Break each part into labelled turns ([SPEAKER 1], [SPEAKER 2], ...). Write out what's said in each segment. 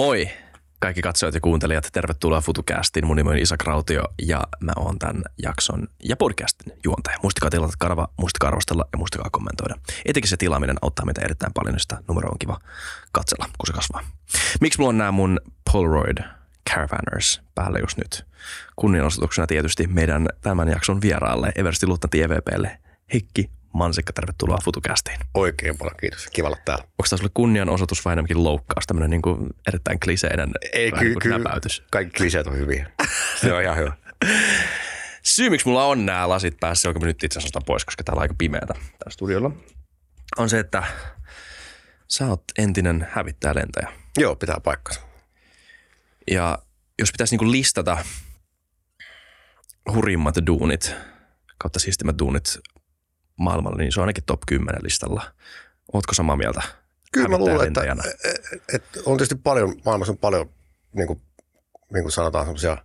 [SPEAKER 1] Moi kaikki katsojat ja kuuntelijat, tervetuloa FutuCastiin. Mun nimi on Isak Rautio ja mä oon tämän jakson ja podcastin juontaja. Muistakaa tilata kanava, muistakaa arvostella ja muistakaa kommentoida. Etenkin se tilaaminen auttaa meitä erittäin paljon, sitä numero on kiva katsella, kun se kasvaa. Miksi mulla on nämä mun Polaroid Caravanners päällä just nyt? Kunnianosoituksena tietysti meidän tämän jakson vieraalle, Eversti Luuttanti EVPlle, Heikki Mansikka, tervetuloa FutuCastiin.
[SPEAKER 2] Oikein paljon kiitos. Kiva olla täällä.
[SPEAKER 1] Onko tämä sulle kunnianosoitus vai enemmänkin loukkaus, tämmöinen niin kuin erittäin kliseinen
[SPEAKER 2] Ei, ky-
[SPEAKER 1] niin kuin
[SPEAKER 2] ky-
[SPEAKER 1] näpäytys?
[SPEAKER 2] Kaikki kliseet on hyviä. Se on ihan hyvä.
[SPEAKER 1] Syy, miksi mulla on nämä lasit päässä, onko me nyt itse asiassa pois, koska täällä on aika pimeätä täällä studiolla, on se, että sä oot entinen hävittäjälentäjä.
[SPEAKER 2] Joo, pitää paikkansa.
[SPEAKER 1] Ja jos pitäisi niinku listata hurjimmat duunit kautta siistimmät duunit maailmalla, niin se on ainakin top 10 listalla. Ootko samaa mieltä?
[SPEAKER 2] Kyllä mä luulen, että,
[SPEAKER 1] hävittäjälentäjänä?
[SPEAKER 2] että on tietysti paljon, maailmassa on paljon, niin kuin, niin kuin sanotaan, semmoisia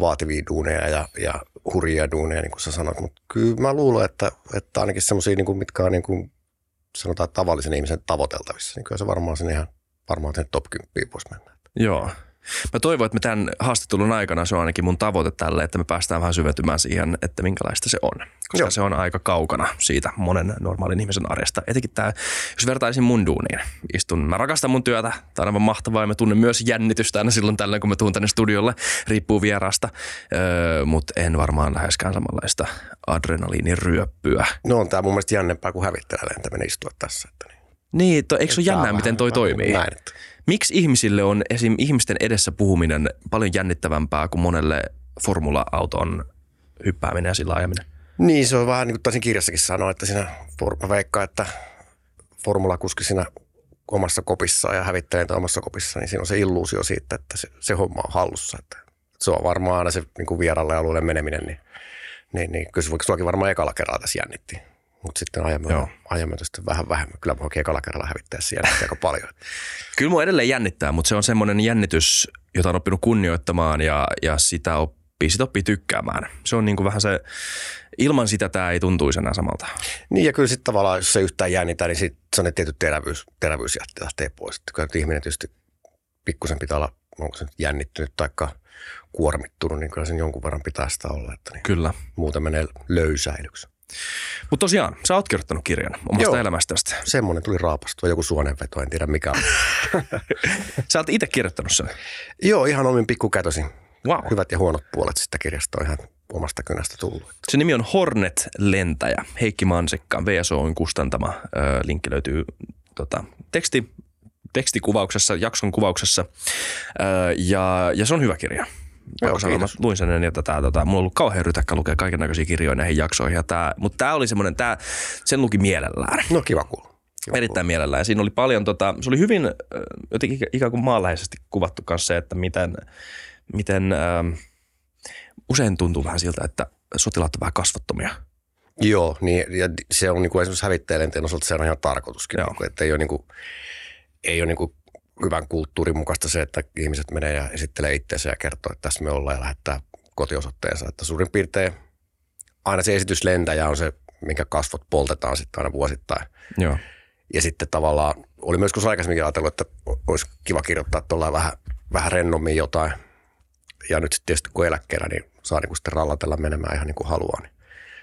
[SPEAKER 2] vaativia duuneja ja, ja hurjia duuneja, niin kuin sä sanoit. Mutta kyllä mä luulen, että, että ainakin semmoisia, niin kuin, mitkä on niin kuin, sanotaan tavallisen ihmisen tavoiteltavissa, niin kyllä se varmaan sinne ihan varmaan sen top 10 voisi mennä.
[SPEAKER 1] Joo. Mä toivon, että me tämän haastattelun aikana, se on ainakin mun tavoite tälle, että me päästään vähän syventymään siihen, että minkälaista se on. Koska
[SPEAKER 2] Joo.
[SPEAKER 1] se on aika kaukana siitä monen normaalin ihmisen arjesta. Etenkin tämä, jos vertaisin mun duuniin. Istun, mä rakastan mun työtä, tämä on aivan mahtavaa ja mä tunnen myös jännitystä aina silloin tällöin, kun mä tuun tänne studiolle. Riippuu vierasta, öö, mutta en varmaan läheskään samanlaista adrenaliiniryöppyä.
[SPEAKER 2] No on tämä mun mielestä jännempää kuin hävittäjä lentäminen istua tässä. Että niin.
[SPEAKER 1] Niin, to, eikö se ole jännää, miten toi toimii?
[SPEAKER 2] Näin, että.
[SPEAKER 1] Miksi ihmisille on esim. ihmisten edessä puhuminen paljon jännittävämpää kuin monelle formula-auton hyppääminen ja sillä ajaminen?
[SPEAKER 2] Niin, se on vähän niin kuin taisin kirjassakin sanoa, että siinä, mä veikkaan, että formulakuski siinä omassa kopissaan ja hävittäjän omassa kopissa, niin siinä on se illuusio siitä, että se, se homma on hallussa. Että se on varmaan aina se niin kuin vieralle alueelle meneminen, niin, niin, niin kyllä se varmaan ekalla kerralla tässä jännitti. Mutta sitten
[SPEAKER 1] Joo.
[SPEAKER 2] ajamme sitten vähän vähemmän. Kyllä mä ekalla kerralla hävittäessä jännitti aika paljon.
[SPEAKER 1] Kyllä mua edelleen jännittää, mutta se on semmoinen jännitys, jota on oppinut kunnioittamaan ja, ja sitä oppii, sitä oppii tykkäämään. Se on niin kuin vähän se, ilman sitä tämä ei tuntuisi enää samalta.
[SPEAKER 2] Niin ja kyllä sitten tavallaan, jos se yhtään jännitä, niin sit se on ne tietty terävyys, terävyys lähtee pois. Että kyllä ihminen tietysti pikkusen pitää olla, onko se nyt jännittynyt tai kuormittunut, niin kyllä sen jonkun verran pitää sitä olla, että niin
[SPEAKER 1] Kyllä.
[SPEAKER 2] muuten menee löysäilyksi.
[SPEAKER 1] Mutta tosiaan, sä oot kirjoittanut kirjan omasta
[SPEAKER 2] Joo.
[SPEAKER 1] elämästäsi.
[SPEAKER 2] Semmoinen tuli raapastua, joku suonenveto, en tiedä mikä on.
[SPEAKER 1] Sä oot itse kirjoittanut sen.
[SPEAKER 2] Joo, ihan omin pikkukätösin.
[SPEAKER 1] Wow.
[SPEAKER 2] Hyvät ja huonot puolet sitä kirjasta on ihan omasta kynästä tullut.
[SPEAKER 1] Se nimi on Hornet-lentäjä. Heikki Mansikka, VSO on kustantama. Ö, linkki löytyy tota, teksti, tekstikuvauksessa, jakson kuvauksessa. Ö, ja, ja se on hyvä kirja.
[SPEAKER 2] Joo,
[SPEAKER 1] sanoa, mä luin sen ja tätä, tota, mulla on ollut kauhean rytäkkä lukea kaiken näköisiä kirjoja näihin jaksoihin. Ja tää, mutta tämä oli semmoinen, tää, sen luki mielellään.
[SPEAKER 2] No kiva kuulla. Kiva
[SPEAKER 1] Erittäin mielellään. Ja siinä oli paljon, tota, se oli hyvin jotenkin ikä- ikään kuin maanläheisesti kuvattu kanssa se, että miten, miten ähm, usein tuntuu vähän siltä, että sotilaat on vähän kasvottomia.
[SPEAKER 2] Joo, niin, ja se on niinku esimerkiksi hävittäjälenteen osalta se on ihan tarkoituskin,
[SPEAKER 1] Joo.
[SPEAKER 2] niinku, että ei ole, niinku, ei ole niinku hyvän kulttuurin mukaista se, että ihmiset menee ja esittelee itseensä ja kertoo, että tässä me ollaan ja lähettää kotiosoitteensa. Että suurin piirtein aina se esityslentäjä on se, minkä kasvot poltetaan sitten aina vuosittain.
[SPEAKER 1] Joo.
[SPEAKER 2] Ja sitten tavallaan, oli myös joskus aikaisemminkin ajatellut, että olisi kiva kirjoittaa tuolla vähän, vähän rennommin jotain. Ja nyt sitten tietysti kun eläkkeellä, niin saa niinku sitten rallatella menemään ihan niin kuin haluaa. Niin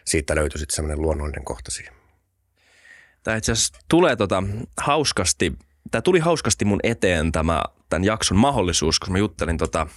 [SPEAKER 2] siitä löytyi sitten semmoinen luonnollinen kohta siihen.
[SPEAKER 1] Tämä itse asiassa tulee tota hauskasti, tämä tuli hauskasti mun eteen tämä, tämän jakson mahdollisuus, koska mä juttelin tota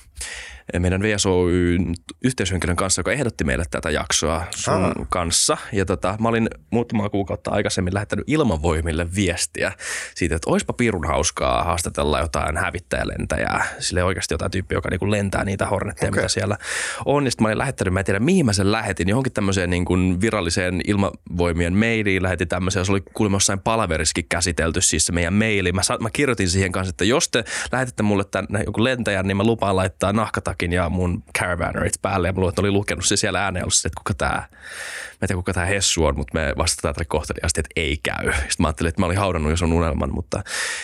[SPEAKER 1] meidän VSOY yhteyshenkilön kanssa, joka ehdotti meille tätä jaksoa sun
[SPEAKER 2] Aa.
[SPEAKER 1] kanssa. Ja tota, mä olin muutama kuukautta aikaisemmin lähettänyt ilmavoimille viestiä siitä, että oispa pirun hauskaa haastatella jotain hävittäjälentäjää. Sille oikeasti jotain tyyppiä, joka niinku lentää niitä hornetteja,
[SPEAKER 2] Okei.
[SPEAKER 1] mitä siellä on. Ja sitten mä olin lähettänyt, mä en tiedä mihin mä sen lähetin, johonkin tämmöiseen niin kuin viralliseen ilmavoimien mailiin lähetin tämmöisen. Se oli kuulemma jossain palaveriskin käsitelty siis se meidän maili. Mä, sa- mä kirjoitin siihen kanssa, että jos te lähetätte mulle tänne joku lentäjän, niin mä lupaan laittaa nahkatakin ja mun caravannerit päälle. Ja mä luulen, että oli lukenut se siellä ääneen ollut, että kuka tää, mä en tiedä kuka tää Hessu on, mutta me vastataan tälle kohteliaasti, että ei käy. Sitten mä ajattelin, että mä olin haudannut jo sun unelman, mutta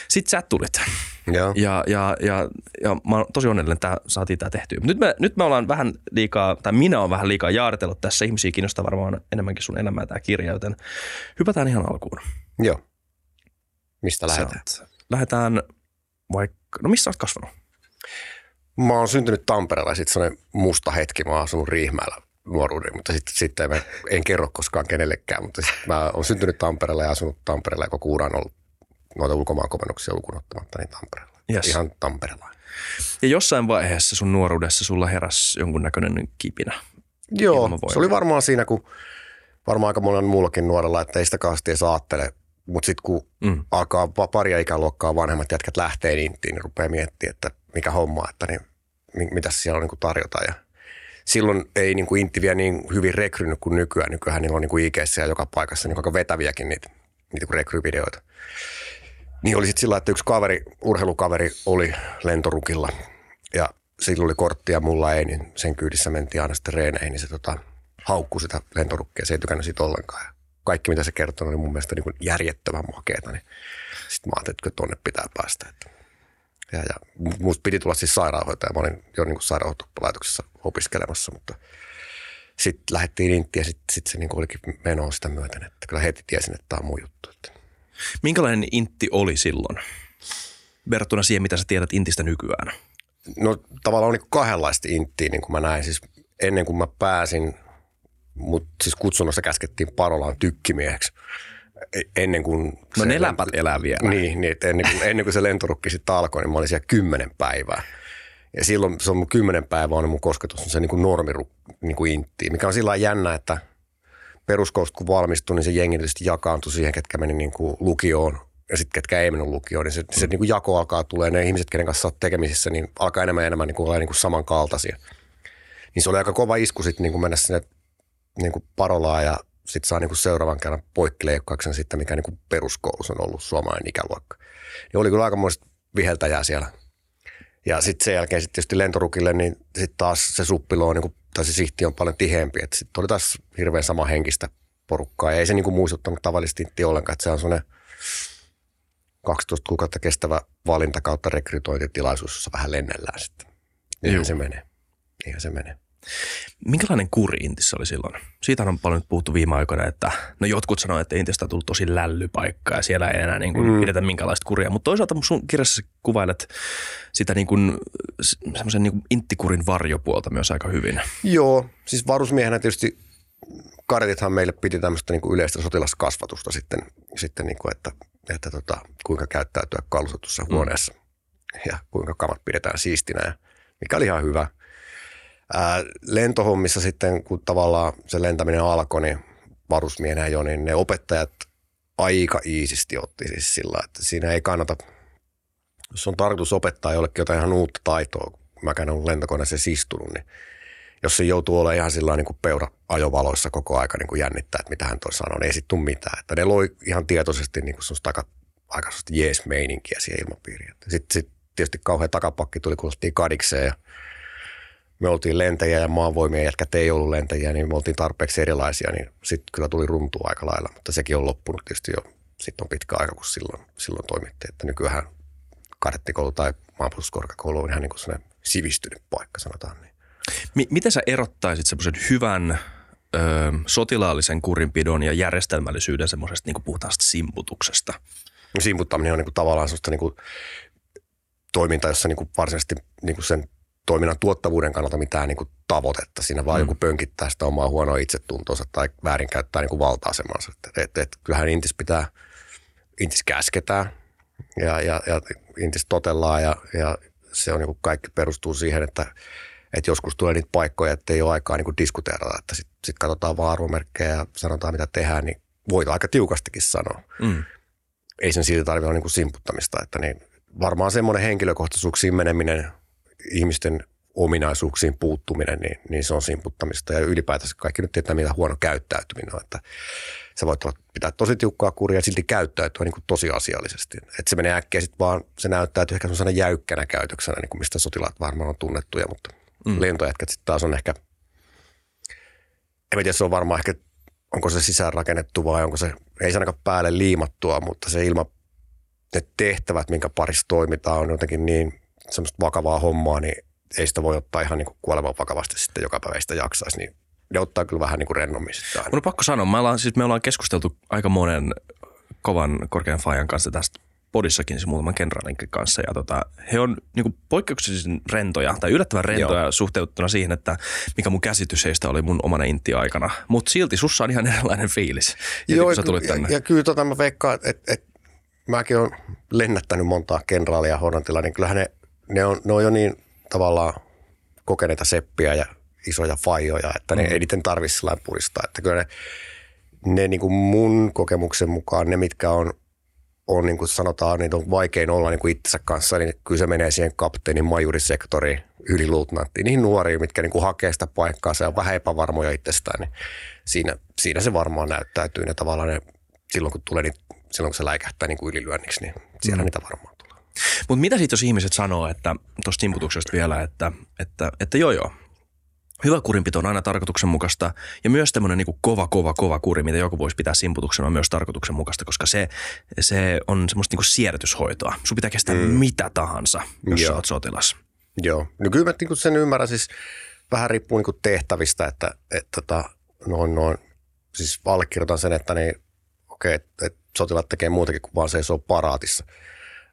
[SPEAKER 1] sit sä tulit.
[SPEAKER 2] Joo.
[SPEAKER 1] Ja, ja, ja, ja mä oon tosi onnellinen, että saatiin tämä tehtyä. Nyt me, nyt me ollaan vähän liikaa, tai minä olen vähän liikaa jaartellut tässä. Ihmisiä kiinnostaa varmaan enemmänkin sun elämää tämä kirja, joten hypätään ihan alkuun.
[SPEAKER 2] Joo. Mistä lähdetään?
[SPEAKER 1] Lähdetään vaikka, no missä olet kasvanut?
[SPEAKER 2] Mä oon syntynyt Tampereella ja sitten sellainen musta hetki. Mä oon asunut Riihmäellä nuoruuden, mutta sitten sit en, en kerro koskaan kenellekään. Mutta sit mä oon syntynyt Tampereella ja asunut Tampereella ja koko uran ollut noita ulkomaankomennuksia lukuun ottamatta, niin Tampereella.
[SPEAKER 1] Yes.
[SPEAKER 2] Ihan Tampereella.
[SPEAKER 1] Ja jossain vaiheessa sun nuoruudessa sulla heräsi jonkunnäköinen kipinä.
[SPEAKER 2] Joo, se oli varmaan siinä, kun varmaan aika monen muullakin nuorella, että ei sitä kauheasti edes. Mutta sitten kun
[SPEAKER 1] Mm.
[SPEAKER 2] alkaa pa- paria ikäluokkaa vanhemmat jätkät lähtee inttiin, niin rupeaa miettimään, että mikä homma, että niin, mi- mitä siellä on niin kuin tarjota. Ja silloin ei niin kuin intti vielä niin hyvin rekrynyt kuin nykyään. Nykyään niillä on niin ja joka paikassa niin aika vetäviäkin niitä, niitä kuin rekryvideoita. Niin oli sitten sillä, että yksi kaveri, urheilukaveri oli lentorukilla ja sillä oli kortti ja mulla ei, niin sen kyydissä mentiin aina sitten reeneihin, niin se tota, haukkui sitä lentorukkia, se ei tykännyt siitä ollenkaan. Kaikki mitä se kertoi oli mun mielestä niin kuin järjettömän makeeta, niin sitten mä ajattelin, että tonne pitää päästä. Että. Ja, ja musta piti tulla siis sairaanhoitaja, mä olin jo niin sairaanhoitolaitoksessa opiskelemassa, mutta sitten lähdettiin inttiin ja sitten sit se niin olikin menoa sitä myöten, että kyllä heti tiesin, että tämä on mun juttu. Että.
[SPEAKER 1] Minkälainen intti oli silloin verrattuna siihen, mitä sä tiedät intistä nykyään?
[SPEAKER 2] No tavallaan niin kahdenlaista inttiä, niin kuin mä näin. Siis ennen kuin mä pääsin, mut siis kutsunnossa käskettiin Parolaan tykkimieheksi. E- Ennen kuin...
[SPEAKER 1] No ne lämpät elää vielä.
[SPEAKER 2] Niin, niin että ennen, kuin, ennen kuin se lentorukki sitten alkoi, niin mä olin siellä kymmenen päivää. Ja silloin se on mun kymmenen päivää on mun kosketus, on se niin kuin normiru niin kuin intti, mikä on sillä jännä, että peruskoulusta kun valmistui, niin se jengi tietysti jakaantui siihen, ketkä meni niin kuin lukioon ja sitten ketkä ei mennyt lukioon, niin se, se niin kuin jako alkaa tulee, ne ihmiset, kenen kanssa olet tekemisissä, niin alkaa enemmän ja enemmän niin kuin olla niin kuin samankaltaisia. Niin se oli aika kova isku sitten niin kuin mennä sinne niin kuin Parolaan ja sitten saa niin kuin seuraavan kerran poikkileikkauksen sitten, mikä niin kuin peruskoulussa on ollut suomalainen ikäluokka. Niin oli kyllä aikamoista viheltäjää siellä. Ja sitten sen jälkeen sitten tietysti lentorukille, niin sitten taas se suppilo on, niin kuin, tai se sihti on paljon tiheämpi. Että sitten oli taas hirveän sama henkistä porukkaa. Ja ei se niin kuin muistuttanut tavallisesti intti ollenkaan, että se on sellainen 12 kuukautta kestävä valinta kautta rekrytointitilaisuus, jossa vähän lennellään sitten. Niinhän
[SPEAKER 1] Juu.
[SPEAKER 2] se menee. Niinhän se menee.
[SPEAKER 1] Minkälainen kuri intissä oli silloin? Siitä on paljon nyt puhuttu viime aikoina, että no jotkut sanoivat, että intistä on tullut tosi lällypaikka ja siellä ei enää niin kuin
[SPEAKER 2] Mm.
[SPEAKER 1] pidetä minkälaista kuria. Mutta toisaalta sun kirjassa kuvailet sitä niin kuin, semmoisen niin kuin inttikurin varjopuolta myös aika hyvin.
[SPEAKER 2] Joo, siis varusmiehenä tietysti kadetithan meille piti tämmöistä niin kuin yleistä sotilaskasvatusta sitten, sitten niin kuin, että, että tota, kuinka käyttäytyä kalustetussa huoneessa ja kuinka kamat pidetään siistinä, ja mikä oli ihan hyvä. Ää, lentohommissa sitten, kun tavallaan se lentäminen alkoi, niin varusmiehenä jo, niin ne opettajat aika iisisti otti siis sillä, että siinä ei kannata, jos on tarkoitus opettaa jollekin jotain ihan uutta taitoa, kun mäkään en ollut lentokoneessa istunut, niin jos se joutuu olemaan ihan sillä niin kuin peura ajovaloissa koko aika niin kuin jännittää, että mitä hän toi sanoo, niin ei sit tule mitään. Että ne loi ihan tietoisesti niin kuin semmoista aika, jees-meininkiä siihen ilmapiiriin. Sitten sit tietysti kauhean takapakki tuli, kun kadikseen ja me oltiin lentäjiä ja maanvoimien jätkät ei ollut lentäjiä, niin me oltiin tarpeeksi erilaisia, niin sitten kyllä tuli runtua aika lailla, mutta sekin on loppunut tietysti jo, sitten on pitkä aika, kun silloin, silloin toimittiin, että nykyään kadettikoulu tai maanpuolustuskorkeakoulu on ihan niin kuin sivistynyt paikka, sanotaan niin.
[SPEAKER 1] Mi- miten sä erottaisit semmoisen hyvän ö, sotilaallisen kurinpidon ja järjestelmällisyyden semmoisesta niin puhtaasta simputuksesta?
[SPEAKER 2] No simputtaminen on niin kuin tavallaan sellaista niin kuin toiminta, jossa niin kuin varsinaisesti niin kuin sen toiminnan tuottavuuden kannalta mitään niin kuin tavoitetta. Siinä vaan mm. joku pönkittää sitä omaa huonoa itsetuntoa tai väärinkäyttää niin kuin valta-asemansa. Et, et, et, kyllähän intis pitää, intis käsketään ja, ja, ja intis totellaan ja, ja se on niin kuin kaikki perustuu siihen, että että joskus tulee niitä paikkoja, että ei ole aikaa niin kuin diskuteerata, että sitten sit katsotaan vaan arvomerkkejä ja sanotaan mitä tehdään, niin voi aika tiukastikin sanoa
[SPEAKER 1] Mm.
[SPEAKER 2] ei sen siitä tarvitse olla niin kuin simputtamista. Että niin varmaan semmoinen henkilökohtaisuuksiin meneminen, ihmisten ominaisuuksiin puuttuminen, niin, niin se on simputtamista. Ja ylipäätänsä kaikki nyt tietää, mitä huono käyttäytyminen on. Että sä voit olla, pitää tosi tiukkaa kuria ja silti käyttäytyä niin kuin tosi asiallisesti. Että se menee äkkiä sitten vaan, se näyttäytyy ehkä sellaisena jäykkänä käytöksenä, niin kuin mistä sotilaat varmaan on tunnettuja, mutta mm. lentojätkät sitten taas on ehkä, en tiedä, se on varmaan ehkä onko se sisäänrakennettu vai onko se, ei se ainakaan päälle liimattua, mutta se ilma, ne tehtävät, minkä parissa toimitaan, on jotenkin niin semmoista vakavaa hommaa, niin ei sitä voi ottaa ihan niin kuoleman vakavasti sitten joka päivä sitä jaksaisi, niin ne ottaa kyllä vähän niin kuin rennommin aina.
[SPEAKER 1] Mun on pakko sanoa, me ollaan, siis me ollaan keskusteltu aika monen kovan korkean fajan kanssa tästä podissakin siis muutaman kenraalin kanssa. Ja tota, he on niin kuin poikkeuksellisen rentoja tai yllättävän rentoja Joo. suhteutettuna siihen, että mikä mun käsitys heistä oli mun omana intti-aikana. Mutta silti sussa on ihan erilainen fiilis,
[SPEAKER 2] Joo, kun sä tulit tänne. Ja, ja kyllä tota mä veikkaan, että et, mäkin olen lennättänyt montaa kenraalia Hornatilla, niin kyllähän ne, ne, on, ne on jo niin tavallaan kokeneita seppiä ja isoja fajoja, että ne mm. ei niiden tarvitse sillä puristaa. Että kyllä ne, ne niin kuin mun kokemuksen mukaan, ne mitkä on, on niin kuin sanotaan, niin on vaikein olla niin kuin itsensä kanssa, niin kyllä se menee siihen kapteenin majurisektoriin, yliluutnanttiin, niihin nuoriin, mitkä niin kuin hakee sitä paikkaa, se on vähän epävarmoja itsestään, niin siinä, siinä se varmaan näyttäytyy. Ne tavallaan ne, silloin kun tulee, niin silloin kun se läikähtää niin kuin ylilyönniksi, niin siellä mm. niitä varmaan.
[SPEAKER 1] Mutta mitä sitten, jos ihmiset sanoo, että tuosta timputuksesta vielä, että, että, että joo joo, Hyvä kurinpito on aina tarkoituksenmukaista ja myös tämmöinen niin kova, kova, kova kuri, mitä joku voisi pitää simputuksena, on myös tarkoituksenmukaista, koska se, se on semmoista niin siedätyshoitoa. Sun pitää kestää mm. mitä tahansa, jos Joo. sä oot sotilas.
[SPEAKER 2] Joo. No kyllä mä niin sen ymmärrän, siis vähän riippuu niin tehtävistä, että, että tota, noin, noin, siis allekirjoitan sen, että niin, okei, että, että sotilaat tekee muutakin kuin vaan seisoo paraatissa.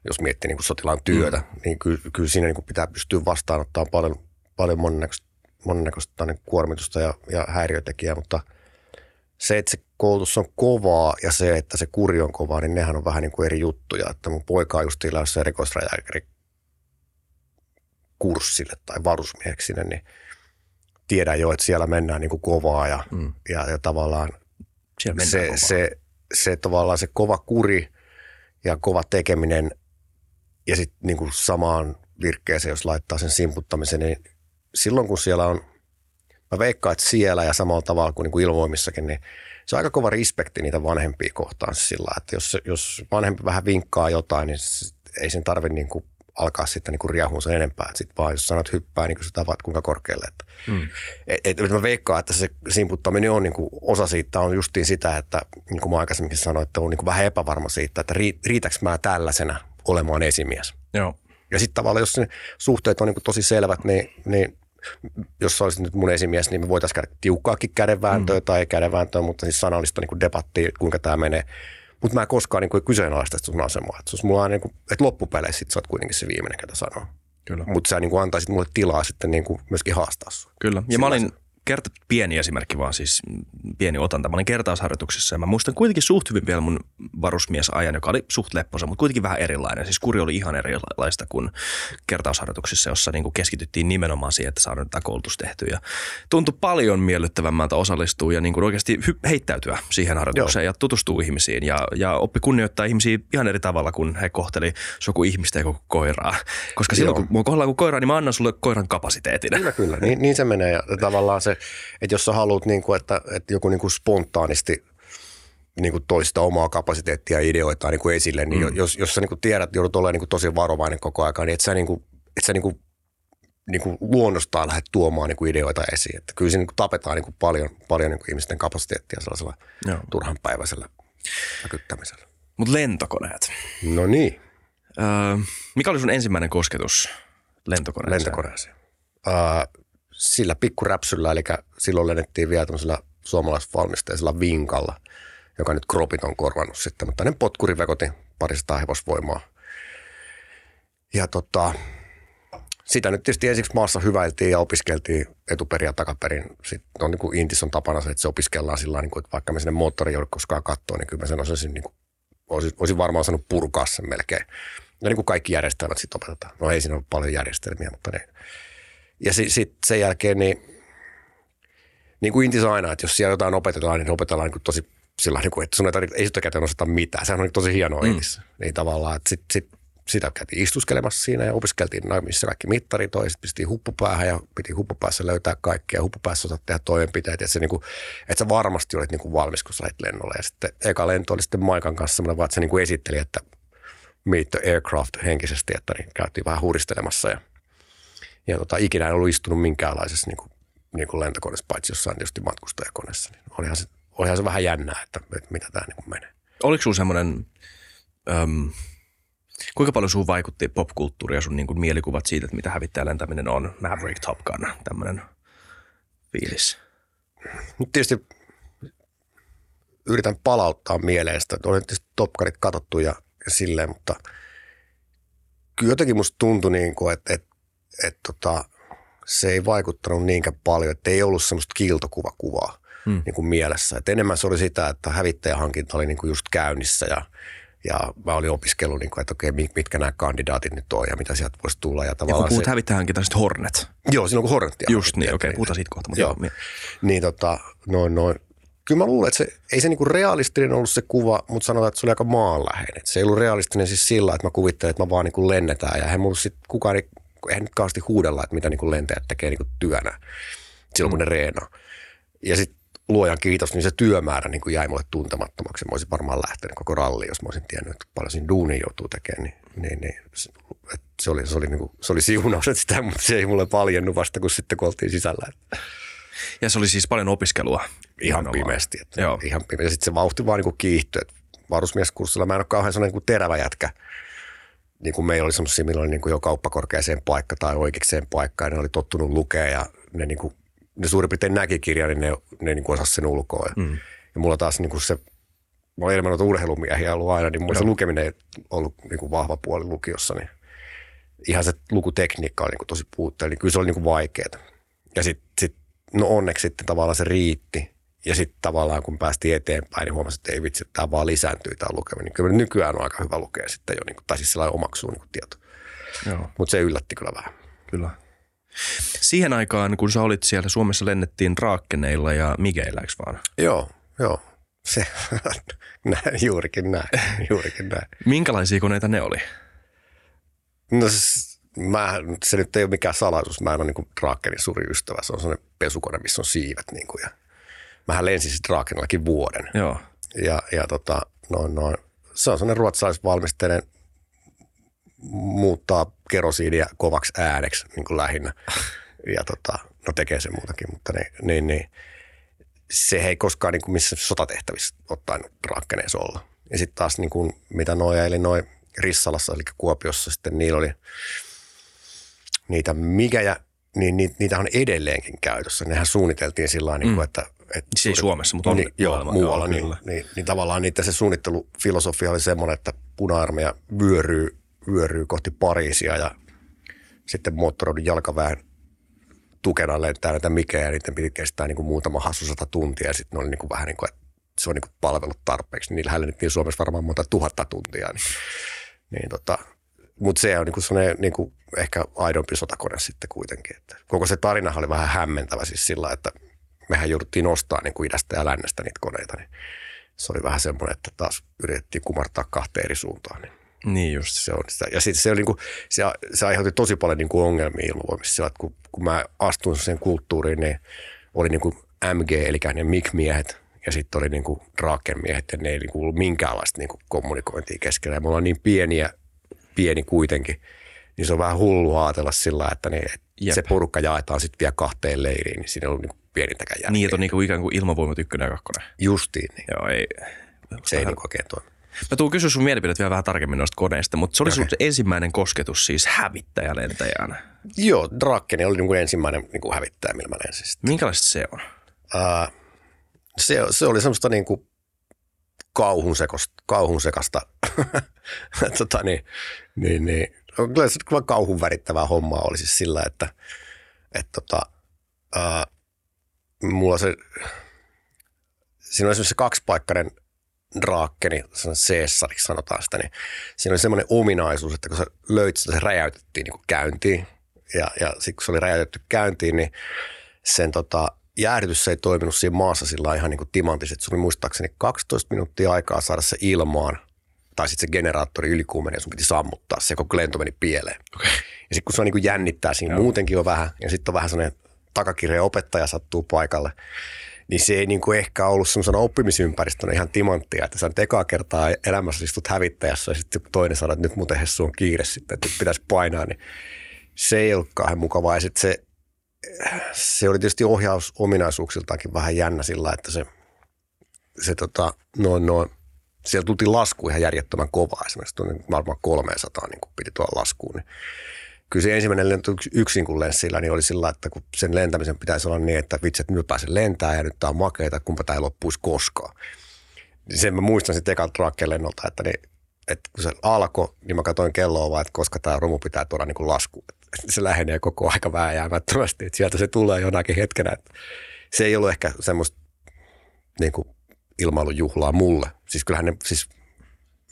[SPEAKER 2] Jos miettii niin sotilaan työtä, mm. niin kyllä, kyllä siinä niin pitää pystyä vastaanottamaan paljon, paljon monennäköistä monennäköistä niin kuormitusta ja, ja häiriötekijää, mutta se, että se koulutus on kovaa ja se, että se kuri on kovaa, niin nehän on vähän niin kuin eri juttuja. Että mun poika on just lähdössä erikoisrajääkäri kurssille tai varusmieheksi sinne, niin tiedän jo, että siellä mennään niin kuin kovaa ja, mm. ja, ja tavallaan se, kovaa. se, se, tavallaan se kova kuri ja kova tekeminen ja sitten niin kuin samaan virkkeeseen, jos laittaa sen simputtamisen, niin silloin kun siellä on, mä veikkaan, että siellä ja samalla tavalla kuin, niin kuin ilmoimissakin, niin se on aika kova respekti niitä vanhempia kohtaan sillä, että jos, jos vanhempi vähän vinkkaa jotain, niin ei sen tarvitse niin kuin alkaa sitten niin riehua sen enempää. Sitten vaan jos sanot hyppää, niin kuin sä tavat kuinka korkealle. Että, mm. et, et, mä veikkaan, että se simputtaminen on niin kuin, osa siitä on justiin sitä, että niin kuin mä aikaisemminkin sanoin, että on niin kuin vähän epävarma siitä, että riitäkö mä tällaisena olemaan esimies.
[SPEAKER 1] Joo.
[SPEAKER 2] Ja sitten tavallaan, jos ne suhteet on niin tosi selvät, niin, niin jos olisit nyt mun esimies, niin me voitaisiin käydä tiukkaakin kädenvääntöä mm. tai kädenvääntöä, mutta siis sanallista niin debattia, kuinka tämä menee. Mutta mä en koskaan niin kyseenalaista sun asemaa. Että, mulla niin kuin, että loppupeleissä sit sä oot kuitenkin se viimeinen, ketä sanoo. Mutta sä niin kuin antaisit mulle tilaa sitten niin kuin myöskin haastaa sua.
[SPEAKER 1] Kyllä. Ja Sillä mä olin, kerta, pieni esimerkki vaan, siis pieni otanta. Mä olin kertausharjoituksessa ja mä muistan kuitenkin suht hyvin vielä mun varusmiesajan, joka oli suht lepposa, mutta kuitenkin vähän erilainen. Siis kuri oli ihan erilaista kuin kertausharjoituksissa, jossa niin kuin keskityttiin nimenomaan siihen, että saadaan tätä koulutus tehtyä. Ja tuntui paljon miellyttävämmältä osallistua ja niin kuin oikeasti heittäytyä siihen harjoitukseen Joo. ja tutustua ihmisiin ja, ja oppi kunnioittaa ihmisiä ihan eri tavalla, kuin he kohteli kuin ihmistä ja koko koiraa. Koska silloin, Joo. kun mua kohdellaan kuin koiraa, niin mä annan sulle koiran kapasiteetin.
[SPEAKER 2] Kyllä, kyllä. Niin, niin se menee ja tavallaan se että jos sä haluat, niin kuin, että, että joku niin kuin spontaanisti niin kuin toista omaa kapasiteettia ja ideoita niin kuin esille, niin mm. jos, jos sä niin kuin tiedät, joudut olemaan niin kuin tosi varovainen koko ajan, niin et sä, niin kuin, et sä niin kuin, niin kuin luonnostaan lähde tuomaan niin kuin ideoita esiin. Että kyllä siinä niin kuin tapetaan niin kuin paljon, paljon niin kuin ihmisten kapasiteettia sellaisella Joo. turhanpäiväisellä näkyttämisellä.
[SPEAKER 1] Mutta lentokoneet.
[SPEAKER 2] No niin.
[SPEAKER 1] Öö, mikä oli sun ensimmäinen kosketus lentokoneeseen?
[SPEAKER 2] Lentokoneeseen. Öö, sillä pikkuräpsyllä, eli silloin lennettiin vielä tämmöisellä suomalaisvalmisteisella vinkalla, joka nyt kropit on korvannut sitten, mutta ne potkuri vekoti parista hevosvoimaa. Ja tota, sitä nyt tietysti ensiksi maassa hyväiltiin ja opiskeltiin etuperin ja takaperin. Sitten on niin kuin Intis on tapana se, että se opiskellaan sillä niin että vaikka me sinne moottori joudu koskaan katsoa, niin kyllä mä sen osaisin, niin kuin, olisin, olisin varmaan saanut purkaa sen melkein. Ja niin kuin kaikki järjestelmät sitten opetetaan. No ei siinä ole paljon järjestelmiä, mutta ne, ja sitten sit sen jälkeen niin, niin kuin Intis aina, että jos siellä jotain opetetaan, niin opetellaan niin tosi sillä niin kuin, että sun ei, tarvitse, ei sitä käteen osata mitään. Sehän on niin tosi hienoa mm. Intis. Niin tavallaan, että sit, sit, sitä käytiin istuskelemassa siinä ja opiskeltiin, missä kaikki mittarit on, sitten pistiin huppupäähän ja piti huppupäässä löytää kaikkea. Huppupäässä osaat tehdä toimenpiteitä, että, se, niin kuin, että sä varmasti olit niin kuin valmis, kun sä lähdit lennolle. Ja sitten eka lento oli sitten Maikan kanssa semmoinen vaan, että se niin kuin esitteli, että meet the aircraft henkisesti, että niin käytiin vähän huristelemassa ja ja tota, ikinä en ollut istunut minkäänlaisessa niin kuin, niin kuin lentokoneessa, paitsi jossain tietysti matkustajakoneessa. Niin olihan, se, olihan se vähän jännää, että, että mitä tämä niin menee.
[SPEAKER 1] Oliko sinulla semmoinen, äm, kuinka paljon sinuun vaikutti popkulttuuri ja sun niin kuin mielikuvat siitä, että mitä hävittäjä lentäminen on, Maverick Top Gun, tämmöinen fiilis?
[SPEAKER 2] Nyt tietysti yritän palauttaa että olen tietysti Top Gunit katsottu ja ja silleen, mutta kyllä jotenkin musta tuntui niin kuin, että, että, että tota, se ei vaikuttanut niinkään paljon, että ei ollut semmoista kiiltokuvakuvaa hmm. niin kuin mielessä. Että enemmän se oli sitä, että hävittäjähankinta oli niin kuin just käynnissä ja, ja mä olin opiskellut, niin kuin, että okei, mitkä nämä kandidaatit nyt on ja mitä sieltä voisi tulla. Ja,
[SPEAKER 1] ja kun puhut se... hävittäjähankinta, sitten Hornet.
[SPEAKER 2] Joo, silloin kun Hornetia.
[SPEAKER 1] Just niin, okei, okay, puhutaan siitä kohta. Mutta
[SPEAKER 2] joo. joo. Niin tota, noin, noin. Kyllä mä luulen, että se, ei se niinku realistinen ollut se kuva, mutta sanotaan, että se oli aika maanläheinen. Se ei ollut realistinen siis sillä, että mä kuvittelin, että mä vaan niinku lennetään ja eihän mulla sit kukaan, eihän nyt kauheasti huudella, että mitä niinku lentäjät tekee niinku työnä silloin, mm. kun ne reenaa. Ja sitten luojan kiitos, niin se työmäärä niin kuin jäi mulle tuntemattomaksi. Mä olisin varmaan lähtenyt koko ralli, jos mä olisin tiennyt, että paljon siinä duunia joutuu tekemään. Niin, niin, niin se, oli, se, oli, niin kuin, se oli siunaus, että sitä, mutta se ei mulle paljennut vasta, kun sitten kun oltiin sisällä.
[SPEAKER 1] Ja se oli siis paljon opiskelua?
[SPEAKER 2] Ihan pimeästi. Että Joo. Ihan pimeästi. Ja sitten se vauhti vaan niin kiihtyi. Varusmieskurssilla mä en ole kauhean sellainen niin terävä jätkä. Niin kuin meillä oli semmoisia, millä oli niin kuin jo kauppakorkeaseen paikka tai oikeikseen paikka ja ne oli tottunut lukea ja ne niin kuin ne suurin piirtein näki kirjan, niin ne, ne niin osasi sen ulkoa. Ja, mm. ja mulla taas niin kuin se, mä olen enemmän urheilumiehiä ollut aina, niin mulla no. se lukeminen ei ollut niin kuin vahva puoli lukiossa, niin ihan se lukutekniikka oli niin kuin tosi puutteellinen, niin kyllä se oli niin kuin vaikeaa. Ja sitten sit, no onneksi sitten tavallaan se riitti. Ja sitten tavallaan kun päästiin eteenpäin, niin huomasin, että ei vitsi, että tämä vaan lisääntyy tämä lukeminen. Niin kyllä nykyään on aika hyvä lukea sitten jo, niin kuin, tai siis sellainen omaksuu niin tieto. Mutta se yllätti kyllä vähän.
[SPEAKER 1] Kyllä. Siihen aikaan, kun sä olit siellä, Suomessa lennettiin Raakkeneilla ja Migeillä, eikö vaan?
[SPEAKER 2] Joo, joo. Se, näin, juurikin näin, juurikin näin.
[SPEAKER 1] Minkälaisia koneita ne oli?
[SPEAKER 2] No mä, se nyt ei ole mikään salaisuus. Mä en ole niin Drakenin suuri ystävä. Se on sellainen pesukone, missä on siivet. Niin kuin, ja mähän lensin sitten Drakenillakin vuoden.
[SPEAKER 1] Joo.
[SPEAKER 2] Ja, ja tota, noin, noin. se on sellainen ruotsalaisvalmisteinen muuttaa kerosiinia kovaksi ääneksi niin kuin lähinnä. Ja tota, no tekee se muutakin, mutta niin, niin, niin se ei koskaan niin kuin missä sotatehtävissä ottaen rakkeneessa olla. Ja sitten taas niin kuin, mitä noja, eli noin Rissalassa, eli Kuopiossa sitten niillä oli niitä mikäjä, niin niitä on edelleenkin käytössä. Nehän suunniteltiin sillä tavalla, niin mm. että
[SPEAKER 1] että siis Suomessa, mutta on
[SPEAKER 2] niin, joo, muualla. Joo, niin, niin, niin, tavallaan niitä se suunnittelufilosofia oli semmoinen, että puna-armeija vyöryy vyöryy kohti Pariisia ja sitten moottoroidun jalkaväen tukena lentää näitä mikejä ja niiden piti kestää niin kuin muutama hassu sata tuntia ja sitten ne oli niin kuin vähän niin kuin, että se on niin kuin palvellut tarpeeksi. Niillä hällennettiin Suomessa varmaan monta tuhatta tuntia. Niin, niin tota, mutta se on niin kuin sellainen niin kuin ehkä aidompi sotakone sitten kuitenkin. Että koko se tarina oli vähän hämmentävä siis sillä, että mehän jouduttiin ostamaan niin kuin idästä ja lännestä niitä koneita. Niin se oli vähän semmoinen, että taas yritettiin kumartaa kahteen eri suuntaan. Niin
[SPEAKER 1] niin just.
[SPEAKER 2] Se on sitä. Ja sitten se, oli, niin kuin, se, se aiheutti tosi paljon niin kuin ongelmia ilmavoimissa. Että kun, kun mä astuin sen kulttuuriin, niin oli niin kuin MG, eli ne MIG-miehet, ja sitten oli niin kuin miehet, ja ne ei niin kuin ollut minkäänlaista niin kuin kommunikointia keskellä. Ja me ollaan niin pieniä, pieni kuitenkin, niin se on vähän hullu ajatella sillä, että ne, se porukka jaetaan sitten vielä kahteen leiriin, niin siinä ollut niin kuin pienintäkään järkeä.
[SPEAKER 1] Niin, että on niin kuin ikään kuin ilmavoimat ykkönen ja kakkonen.
[SPEAKER 2] Justiin. Niin.
[SPEAKER 1] Joo, ei.
[SPEAKER 2] Se ei niin oikein toimi.
[SPEAKER 1] Mä tuun kysyä sun mielipidet vielä vähän tarkemmin noista koneista, mutta se oli okay. sun ensimmäinen kosketus siis hävittäjälentäjänä.
[SPEAKER 2] Joo, Drakeni oli niin kuin ensimmäinen niin kuin hävittäjä, millä mä lensin.
[SPEAKER 1] Minkälaista se on? Uh,
[SPEAKER 2] se, se oli semmoista niin kuin kauhun, sekosta, kauhun sekasta. tota, niin, niin, niin. Kyllä se kyllä kauhun värittävää hommaa oli siis sillä, että et, tota, uh, mulla se, siinä oli se kaksipaikkainen – draakkeni, Caesariksi sanotaan sitä, niin siinä oli semmoinen ominaisuus, että kun sä löit sitä, se räjäytettiin niin käyntiin. Ja, ja sitten kun se oli räjäytetty käyntiin, niin sen tota, jäähdytys ei toiminut siinä maassa sillä ihan niin kuin timantiset. Se oli muistaakseni 12 minuuttia aikaa saada se ilmaan, tai sitten se generaattori ylikuumeni ja sun piti sammuttaa se, koko lento meni pieleen. Okay. Ja sitten kun se on niin kuin jännittää siinä Joo. muutenkin on vähän, ja sitten on vähän sellainen takakirja opettaja sattuu paikalle, niin se ei niin kuin ehkä ollut semmoisena oppimisympäristönä ihan timanttia, että sä nyt ekaa kertaa elämässä istut hävittäjässä ja sitten toinen sanoo, että nyt muuten Hessu on kiire sitten, että pitäisi painaa, niin se ei ollut mukavaa. Ja sitten se, se oli tietysti ohjausominaisuuksiltaankin vähän jännä sillä, että se, se tota, no, no, siellä tultiin lasku ihan järjettömän kovaa. Esimerkiksi varmaan 300 niin kuin piti tuolla laskuun. Niin kyllä se ensimmäinen lento yksin kun lenssillä, niin oli sillä, että kun sen lentämisen pitäisi olla niin, että vitsi, että nyt pääsen lentää ja nyt tämä on makeita, kumpa tämä ei loppuisi koskaan. Niin sen mä muistan sitten ekalta lennolta, että ne, että kun se alkoi, niin mä katsoin kelloa vaan, että koska tämä romu pitää tuoda niin kuin lasku. Se lähenee koko aika vääjäämättömästi, että sieltä se tulee jonakin hetkenä. Että se ei ollut ehkä semmoista niin kuin ilmailujuhlaa mulle. Siis kyllähän ne, siis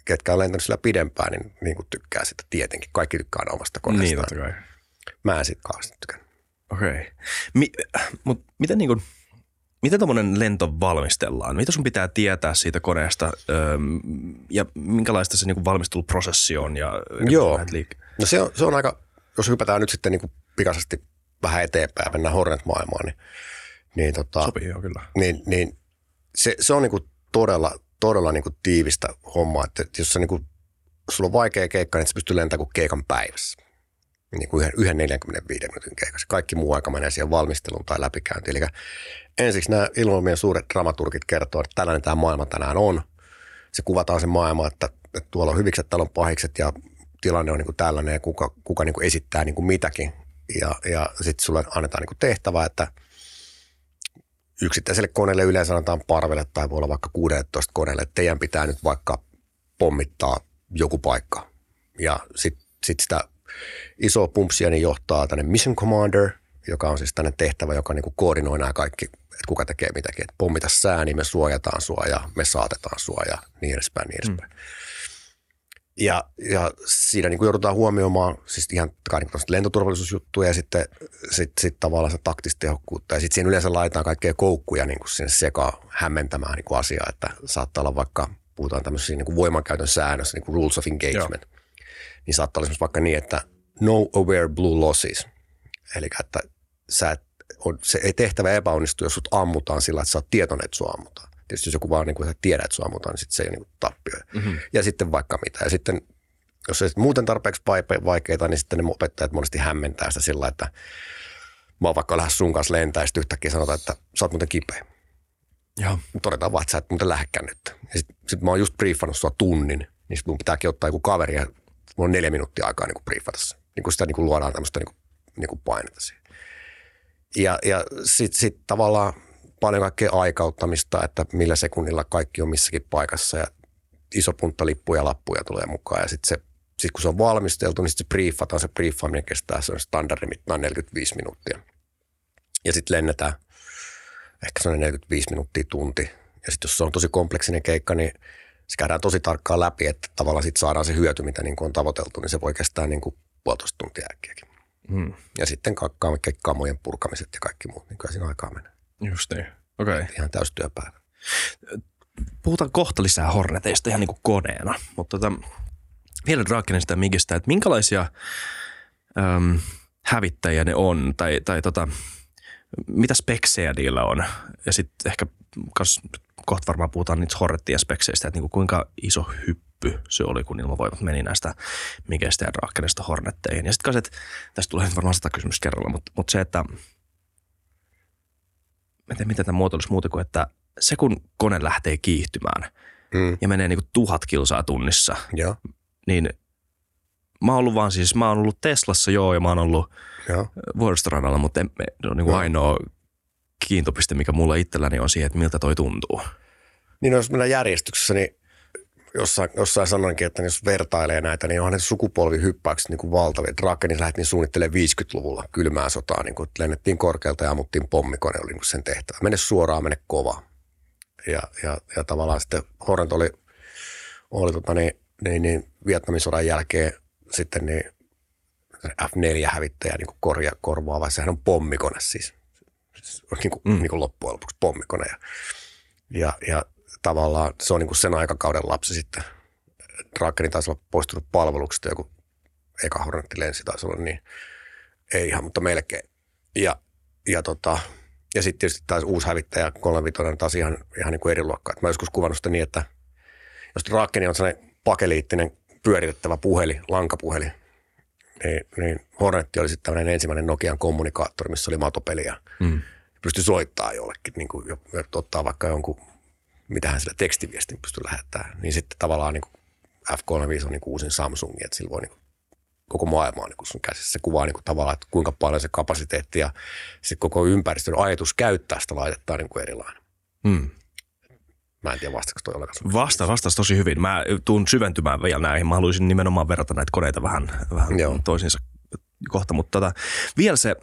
[SPEAKER 2] ketkä on lentänyt sillä pidempään, niin, niin kuin tykkää sitä tietenkin. Kaikki tykkää omasta koneesta.
[SPEAKER 1] Niin, totta kai.
[SPEAKER 2] Mä en sit kauheasti tykännyt.
[SPEAKER 1] Okei. Okay. Mi- mut miten niin kuin, miten tuommoinen lento valmistellaan? Mitä sun pitää tietää siitä koneesta öö, ja minkälaista se niin kuin valmisteluprosessi on? Ja,
[SPEAKER 2] Joo. No se on, se on aika, jos hypätään nyt sitten niin kuin pikaisesti vähän eteenpäin mennään Hornet-maailmaan, niin, niin, tota,
[SPEAKER 1] Sopii joo, kyllä.
[SPEAKER 2] niin, niin se, se on niin kuin todella, todella niin kuin tiivistä hommaa, että jos sä niin kuin, sulla on vaikea keikka, niin sä pystyy lentämään kuin keikan päivässä. Niin kuin yhden, yhden 45 minuutin keikassa. Kaikki muu aika menee siihen valmisteluun tai läpikäyntiin. Eli ensiksi nämä ilmoimien suuret dramaturgit kertoo, että tällainen tämä maailma tänään on. Se kuvataan se maailma, että, että tuolla on hyvikset, täällä on pahikset ja tilanne on niin kuin tällainen ja kuka, kuka niin kuin esittää niin kuin mitäkin. Ja, ja sitten sulle annetaan niin kuin tehtävä, että – yksittäiselle koneelle yleensä annetaan parvelle tai voi olla vaikka 16 koneelle, että teidän pitää nyt vaikka pommittaa joku paikka. Ja sitten sit sitä isoa pumpsia niin johtaa tänne Mission Commander, joka on siis tänne tehtävä, joka niin koordinoi nämä kaikki, että kuka tekee mitäkin. Että pommita sää, niin me suojataan sua ja me saatetaan sua ja niin edespäin, niin edespäin. Mm. Ja, ja siinä niin kuin joudutaan huomioimaan siis ihan niin lentoturvallisuusjuttuja ja sitten sit, sit tavallaan se taktista tehokkuutta. Ja sitten siinä yleensä laitetaan kaikkea koukkuja niin kuin sinne sekaan hämmentämään niin kuin asiaa, että saattaa olla vaikka, puhutaan tämmöisiä niin kuin voimankäytön säännössä, niin kuin rules of engagement. Joo. Niin saattaa olla vaikka niin, että no aware blue losses. Eli että sä et, on, se ei tehtävä epäonnistu, jos sut ammutaan sillä, että sä oot tietoinen, että sua ammutaan. Tietysti jos joku vaan niin kuin, että tiedät, että sua ammutaan, niin sit se ei ole niin tappio. Mm-hmm. Ja sitten vaikka mitä. Ja sitten jos ei muuten tarpeeksi vaikeita, niin sitten ne opettajat monesti hämmentää sitä sillä, että mä oon vaikka lähes sun kanssa lentää, ja sitten yhtäkkiä sanotaan, että sä oot muuten kipeä.
[SPEAKER 1] Joo.
[SPEAKER 2] Todetaan vaan, että sä et muuten lähdekään nyt. Ja sitten sit mä oon just briefannut sua tunnin, niin sitten mun pitääkin ottaa joku kaveri, ja mulla on neljä minuuttia aikaa niin briefata se. Niin kuin sitä niin kuin luodaan tämmöistä niin kuin, niin kuin painetta siihen. Ja, ja sitten sit tavallaan paljon kaikkea aikauttamista, että millä sekunnilla kaikki on missäkin paikassa ja iso puntta lippuja ja lappuja tulee mukaan. Ja sitten se, sit kun se on valmisteltu, niin sitten se briefataan, se briefaaminen kestää se on standardimittaan 45 minuuttia. Ja sitten lennetään ehkä se on 45 minuuttia tunti. Ja sitten jos se on tosi kompleksinen keikka, niin se käydään tosi tarkkaan läpi, että tavallaan sitten saadaan se hyöty, mitä niin kuin on tavoiteltu, niin se voi kestää niin kuin puolitoista tuntia äkkiäkin. Hmm. Ja sitten kaikki kamojen purkamiset ja kaikki muut, niin kyllä siinä aikaa menee.
[SPEAKER 1] Just niin, okei. Okay.
[SPEAKER 2] Ihan täystyöpäivä.
[SPEAKER 1] Puhutaan kohta lisää Horneteista ihan niin kuin koneena, mutta tota, vielä Drakenista ja Migistä, että minkälaisia äm, hävittäjiä ne on, tai, tai tota, mitä speksejä niillä on, ja sitten ehkä kas, kohta varmaan puhutaan niitä Hornettien spekseistä, että niin kuin kuinka iso hyppy se oli, kun ilmavoimat meni näistä Migeistä ja Drakenista Hornetteihin. Ja sitten tästä tulee varmaan sata kysymystä kerralla, mutta, mutta se, että mä en tiedä, miten tämä muotoilisi muuta kuin, että se kun kone lähtee kiihtymään mm. ja menee niin kuin tuhat kilsaa tunnissa,
[SPEAKER 2] ja.
[SPEAKER 1] niin mä oon ollut vaan siis, mä oon ollut Teslassa joo ja mä oon ollut vuoristoradalla, mutta en, se on niin kuin ainoa kiintopiste, mikä mulla itselläni on siihen, että miltä toi tuntuu.
[SPEAKER 2] Niin no, jos mennään järjestyksessä, niin jossain, jossain sanoinkin, että jos vertailee näitä, niin onhan ne sukupolvihyppäykset niin kuin valtavia. Drakenin lähdettiin suunnittelemaan 50-luvulla kylmää sotaa, niin kuin lennettiin korkealta ja ammuttiin pommikone, oli niin sen tehtävä. Mene suoraan, mene kova. Ja, ja, ja tavallaan sitten Hornet oli, oli tota niin, niin, niin Vietnamin sodan jälkeen sitten niin F4-hävittäjä niin korja, korvaava. Sehän on pommikone siis. siis niin kuin, mm. niin kuin loppujen lopuksi pommikone. Ja, ja, ja tavallaan se on niin kuin sen aikakauden lapsi sitten. Drakeni taisi olla poistunut palveluksesta, joku eka Hornetti lensi taisi olla, niin ei ihan, mutta melkein. Ja, ja, tota, ja sitten tietysti taas uusi hävittäjä, 35 taas ihan, ihan niin kuin eri luokka. Et mä joskus kuvannut sitä niin, että jos Drakeni on sellainen pakeliittinen pyöritettävä puhelin, lankapuhelin, niin, niin Hornetti oli sitten tämmöinen ensimmäinen Nokian kommunikaattori, missä oli matopeli ja mm. pystyi soittaa jollekin, niin kuin, ottaa vaikka jonkun mitä hän sillä tekstiviestin pystyy lähettämään, niin sitten tavallaan niin F35 on niin uusin Samsung, että sillä voi niin koko maailma on niin sun käsissä. Se kuvaa niin kuin tavallaan, että kuinka paljon se kapasiteetti ja sitten koko ympäristön ajatus käyttää sitä laitetta on niin kuin erilainen. Hmm. Mä en tiedä vastako toi ollenkaan.
[SPEAKER 1] Vasta, vastas tosi hyvin. Mä tuun syventymään vielä näihin. Mä haluaisin nimenomaan verrata näitä koneita vähän, vähän
[SPEAKER 2] Joo.
[SPEAKER 1] toisiinsa kohta. Mutta tota, vielä se,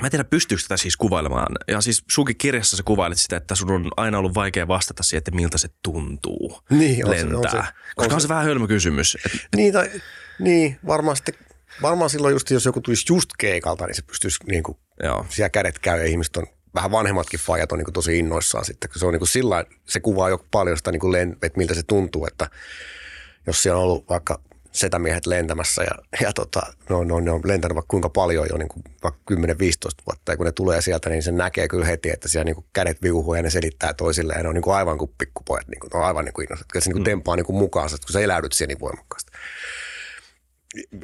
[SPEAKER 1] mä en tiedä pystyykö tätä siis kuvailemaan. Ja siis sunkin kirjassa sä kuvailit sitä, että sun on aina ollut vaikea vastata siihen, että miltä se tuntuu
[SPEAKER 2] Niin, on se- on
[SPEAKER 1] lentää.
[SPEAKER 2] se- on
[SPEAKER 1] Koska on
[SPEAKER 2] se-
[SPEAKER 1] se vähän hölmö kysymys. Et,
[SPEAKER 2] Niin, tai, niin varmaan sitten, varmaan silloin just, jos joku tulisi just keikalta, niin se pystyisi niin kuin,
[SPEAKER 1] joo.
[SPEAKER 2] siellä kädet käy ja ihmiset on, vähän vanhemmatkin fajat on niin kuin tosi innoissaan sitten, se on niin kuin sillä se kuvaa jo paljon sitä, niin kuin että miltä se tuntuu, että jos siellä on ollut vaikka setämiehet lentämässä ja, ja tota, no, no, ne on lentänyt vaikka kuinka paljon jo niin kuin vaikka 10-15 vuotta. Ja kun ne tulee sieltä, niin se näkee kyllä heti, että siellä niin kuin kädet viuhuu ja ne selittää toisilleen. Ja ne on niin kuin aivan kuin pikkupojat, niin kuin, ne on aivan niin kuin innoissaan, että se niin kuin tempaa niin kuin mukaansa, kun sä eläydyt siihen niin voimakkaasti.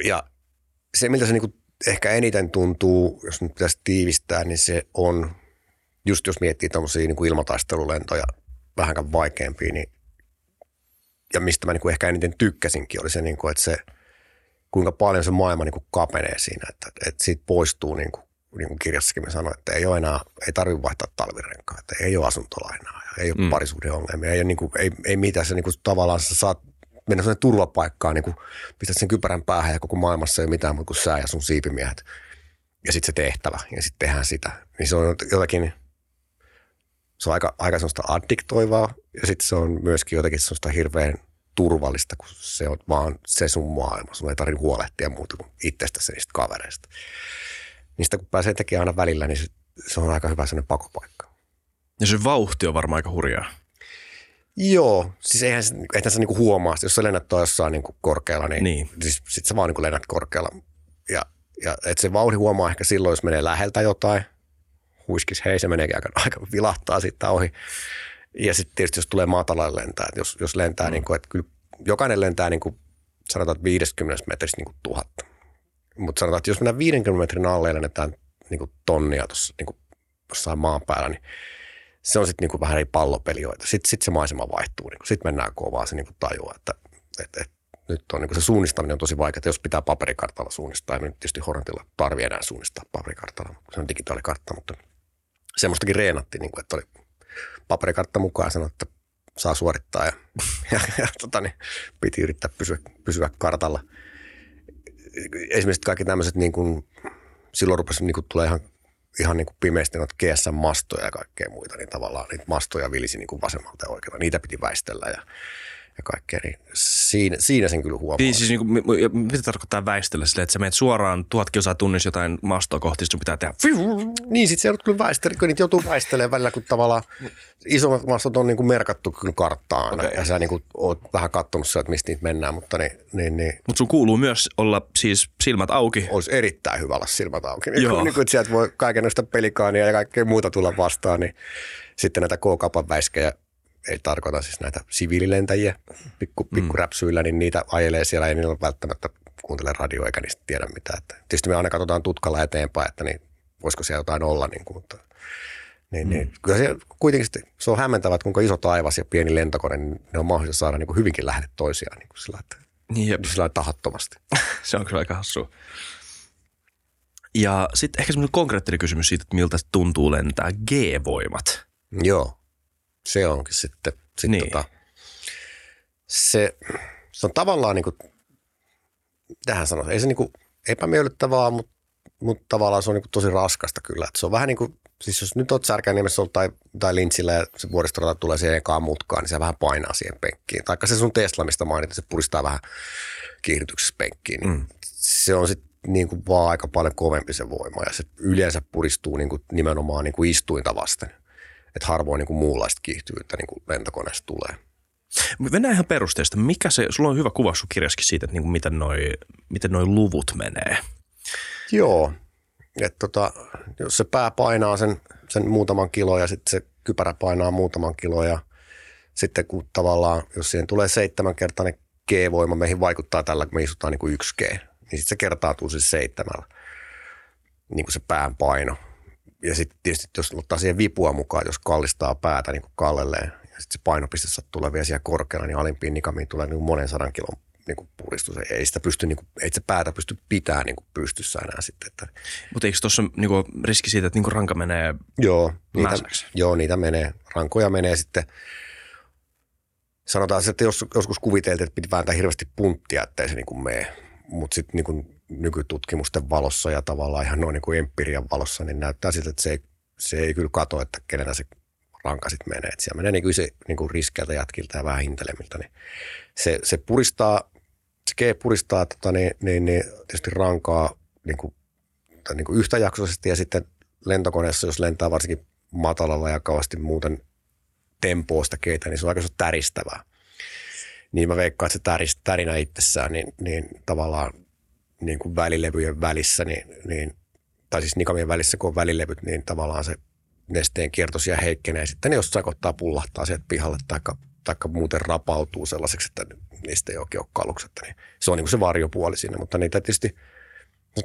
[SPEAKER 2] Ja se, miltä se niin kuin ehkä eniten tuntuu, jos nyt pitäisi tiivistää, niin se on, just jos miettii tämmöisiä niin kuin ilmataistelulentoja vähänkään vaikeampia, niin ja mistä mä niin kuin ehkä eniten tykkäsinkin, oli se, niin kuin, että se, kuinka paljon se maailma niin kuin kapenee siinä, että, että siitä poistuu, niin kuin, niin kuin kirjassakin me sanoin, että ei ole enää, ei tarvitse vaihtaa talvirenkaa, että ei ole asuntolainaa, ja ei ole
[SPEAKER 1] Mm.
[SPEAKER 2] mm. parisuhdeongelmia, ei, niin kuin, ei, ei mitään, se niin kuin, tavallaan sä saat mennä sellainen turvapaikkaan, niin kuin pistät sen kypärän päähän ja koko maailmassa ei ole mitään muuta kuin sä ja sun siipimiehet. Ja sitten se tehtävä ja sitten tehdään sitä. Niin se on jotakin, se on aika, aika sellaista addiktoivaa ja sitten se on myöskin jotenkin sellaista hirveän turvallista, kun se on vaan se sun maailma. Sun ei tarvitse huolehtia muuta kuin itsestäsi niistä kavereista. Niistä kun pääsee tekemään aina välillä, niin se, se on aika hyvä sellainen pakopaikka.
[SPEAKER 1] Ja se vauhti on varmaan aika hurjaa.
[SPEAKER 2] Joo, siis eihän, se- eihän sä niinku huomaa, jos sä lennät jossain niinku korkealla, niin,
[SPEAKER 1] Niin.
[SPEAKER 2] siis sit sä vaan niinku lennät korkealla. Ja, ja et se vauhti huomaa ehkä silloin, jos menee läheltä jotain. Huiskis, hei, se meneekin aika, aika vilahtaa siitä ohi. Ja sitten tietysti, jos tulee matalalle lentää, että jos, jos lentää, mm. niin kuin, että kyllä jokainen lentää niin kuin, sanotaan, että 50 metristä niin kuin tuhatta. Mutta sanotaan, että jos mennään 50 metrin alle ja lennetään niin kuin tonnia tuossa niin kuin jossain maan päällä, niin se on sitten niinku vähän eri pallopelioita. Sitten sit se maisema vaihtuu. Niinku. Sitten mennään kovaa, se niinku tajuaa, että et, et, nyt on niinku se suunnistaminen on tosi vaikeaa. Jos pitää paperikartalla suunnistaa, ei me nyt tietysti Hornetilla tarvitse enää suunnistaa paperikartalla, kun se on digitaalikartta, mutta semmoistakin reenattiin, niinku, että oli paperikartta mukaan sanoi, että saa suorittaa ja, ja, ja tota, niin, piti yrittää pysyä, pysyä kartalla. Esimerkiksi kaikki tämmöiset, niin kuin, silloin rupesi niin kuin, tulee ihan ihan niin kuin pimeästi noita GSM-mastoja ja kaikkea muita, niin tavallaan niitä mastoja vilisi niin kuin vasemmalta ja oikealta. Niitä piti väistellä ja, ja kaikkea, niin siinä, siinä sen kyllä huomaa.
[SPEAKER 1] Niin, siis mi- mi- mitä tarkoittaa väistellä sille, että sä menet suoraan tuhat kilsaa tunnissa jotain mastoa kohti, sit sun pitää tehdä
[SPEAKER 2] Niin, sitten se joudut kyllä väistellä, kun niitä joutuu väistelemään välillä, kun tavallaan isommat mastot on niin kuin merkattu kyllä karttaan okay. Ja sä niin kuin oot vähän katsonut sieltä, että mistä niitä mennään, mutta niin, niin, niin
[SPEAKER 1] Mutta sun kuuluu myös olla siis silmät auki.
[SPEAKER 2] olisi erittäin hyvä olla silmät auki. Niin,
[SPEAKER 1] Joo.
[SPEAKER 2] kun, niin kun, että sieltä voi kaikenlaista pelikaania ja kaikkea muuta tulla vastaan, niin sitten näitä K-kapan väiskejä, ei tarkoita siis näitä siviililentäjiä pikku, pikkuräpsyillä, niin niitä ajelee siellä, ei niillä välttämättä kuuntele radio eikä niistä tiedä mitään. Että tietysti me aina katsotaan tutkalla eteenpäin, että niin, voisiko siellä jotain olla, niin kuin, mutta niin, mm. niin, kyllä se kuitenkin sitten, se on hämmentävää, että kuinka iso taivas ja pieni lentokone, niin ne on mahdollista saada niin kuin hyvinkin lähelle toisiaan niin kuin sillä, että,
[SPEAKER 1] Niin, jep.
[SPEAKER 2] sillä lailla tahattomasti.
[SPEAKER 1] se on kyllä aika hassua. Ja sitten ehkä semmoinen konkreettinen kysymys siitä, että miltä tuntuu lentää G-voimat.
[SPEAKER 2] Joo, se onkin sitten. sitten
[SPEAKER 1] Niin.
[SPEAKER 2] tota, se, se on tavallaan niin kuin, tähän sanoa, ei se niin kuin epämiellyttävää, mutta, mutta tavallaan se on niin kuin tosi raskasta kyllä. Että se on vähän niin kuin, siis jos nyt olet Särkänniemessä ollut tai, tai Lintsillä ja se vuoristorata tulee siihen ekaan mutkaan, niin se vähän painaa siihen penkkiin. Taikka se sun Tesla, mistä mainit, se puristaa vähän kiihdytyksessä penkkiin. Niin
[SPEAKER 1] Mm.
[SPEAKER 2] Se on sitten niin kuin vaan aika paljon kovempi se voima ja se yleensä puristuu niin kuin nimenomaan niin kuin istuinta vasten. Että harvoin niin kuin muunlaista kiihtyvyyttä niin kuin lentokoneesta tulee.
[SPEAKER 1] Mennään ihan perusteesta. Mikä se, sulla on hyvä kuva sun kirjaskin siitä, että niinku miten noi, miten noi luvut menee.
[SPEAKER 2] Joo, että tota, jos se pää painaa sen, sen muutaman kilo ja sitten se kypärä painaa muutaman kilo ja sitten kun tavallaan, jos siihen tulee seitsemänkertainen G-voima, meihin vaikuttaa tällä, kun me istutaan niin kuin yksi G, niin sitten se kertautuu siis seitsemällä, niin kuin se pään paino. Ja sitten tietysti, jos ottaa siihen vipua mukaan, jos kallistaa päätä niin kuin kallelleen, ja sitten se painopiste tulee vielä siellä korkealla, niin alimpiin nikamiin tulee niin kuin monen sadan kilon niin kuin puristus. Ei sitä pysty, niin kuin, ei se päätä pysty pitämään niin kuin pystyssä enää sitten. Että,
[SPEAKER 1] Mutta eikö tuossa niinku riski siitä, että niinku ranka menee
[SPEAKER 2] Joo, niitä,
[SPEAKER 1] Mäsäksi.
[SPEAKER 2] joo, niitä menee. Rankoja menee sitten sanotaan että jos, joskus kuviteltiin, että piti vääntää hirveästi punttia, ettei se niin kuin mene. Mutta sitten niin kuin nykytutkimusten valossa ja tavallaan ihan noin niin kuin empirian valossa, niin näyttää siltä, että se ei, se ei kyllä kato, että kenellä se ranka sitten menee. Että siellä menee niin kuin se niin kuin riskeiltä jätkiltä ja vähän hintelemiltä. Niin se, se puristaa, se G puristaa tota, niin, niin, niin, tietysti rankaa niin kuin, niin kuin yhtäjaksoisesti ja sitten lentokoneessa, jos lentää varsinkin matalalla ja kauheasti muuten tempoosta keitä, niin se on aika täristävää. Niin mä veikkaan, että se tärinä itsessään, niin, niin tavallaan niin kuin välilevyjen välissä, niin, niin, tai siis nikamien välissä, kun on välilevyt, niin tavallaan se nesteen kiertosia heikkenee. Sitten jossain kohtaa pullahtaa sieltä pihalle tai taikka muuten rapautuu sellaiseksi, että niistä ei oikein ole kalukset. Niin se on niin kuin se varjopuoli siinä, mutta niitä tietysti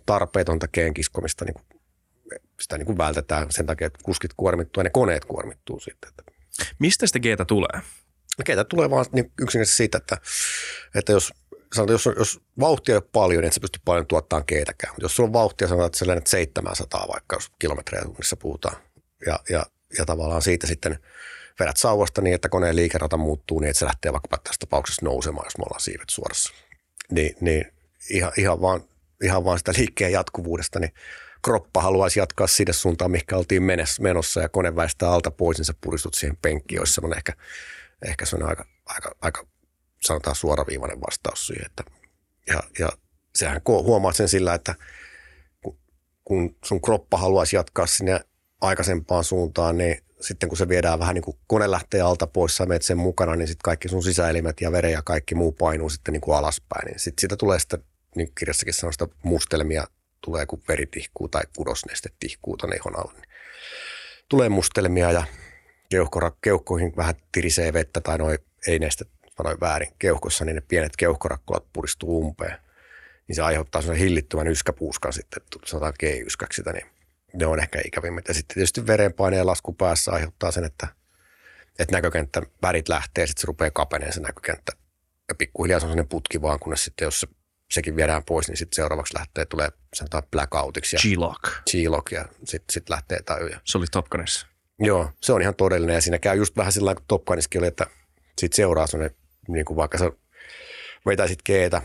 [SPEAKER 2] tarpeetonta kiskomista niin kuin, sitä niin kuin vältetään sen takia, että kuskit kuormittuu ja ne koneet kuormittuu sitten.
[SPEAKER 1] Mistä sitä geetä tulee?
[SPEAKER 2] Geetä tulee vaan niin yksinkertaisesti siitä, että, että jos sanotaan, jos, jos vauhtia ei ole paljon, niin et sä pysty paljon tuottamaan keitäkään. Mutta jos sulla on vauhtia, sanotaan, että sä lennät 700 vaikka, jos kilometrejä tunnissa puhutaan. Ja, ja, ja tavallaan siitä sitten vedät sauvasta niin, että koneen liikerata muuttuu niin, että se lähtee vaikka tässä tapauksessa nousemaan, jos me ollaan siivet suorassa. Niin, niin ihan, ihan, vaan, ihan vaan sitä liikkeen jatkuvuudesta, niin kroppa haluaisi jatkaa sinne suuntaan, mikä oltiin menossa ja kone väistää alta pois, niin sä puristut siihen penkkiin, olisi semmoinen ehkä, ehkä se on aika, aika, aika sanotaan suoraviivainen vastaus siihen. Että, ja, ja sehän huomaat sen sillä, että kun sun kroppa haluaisi jatkaa sinne aikaisempaan suuntaan, niin sitten kun se viedään vähän niin kuin kone lähtee alta pois, sä menet sen mukana, niin sitten kaikki sun sisäelimet ja veren ja kaikki muu painuu sitten niin kuin alaspäin. Niin sitten siitä tulee sitten, niin kirjassakin sanoo, sitä mustelmia tulee, kun veri tihkuu tai kudosneste tihkuu tuonne ihon alle. Niin tulee mustelmia ja keuhkoihin vähän tirisee vettä tai noin ei neste sanoin väärin, keuhkossa, niin ne pienet keuhkorakkulat puristuu umpeen. Niin se aiheuttaa sellaisen hillittömän yskäpuuskan sitten, sanotaan G-yskäksi sitä, niin ne on ehkä ikävimmät. Ja sitten tietysti verenpaineen lasku päässä aiheuttaa sen, että, että näkökenttä värit lähtee, sitten se rupeaa kapeneen se näkökenttä. Ja pikkuhiljaa se on sellainen putki vaan, kunnes sitten jos se, sekin viedään pois, niin sitten seuraavaksi lähtee, tulee sanotaan blackoutiksi.
[SPEAKER 1] G-lock.
[SPEAKER 2] G-lock ja sitten sit lähtee taju.
[SPEAKER 1] Se oli Top Gunissa.
[SPEAKER 2] Joo, se on ihan todellinen ja siinä käy just vähän sillä kuin Top Gunissakin oli, että sitten seuraa sellainen niin kuin vaikka sä vetäisit keetä,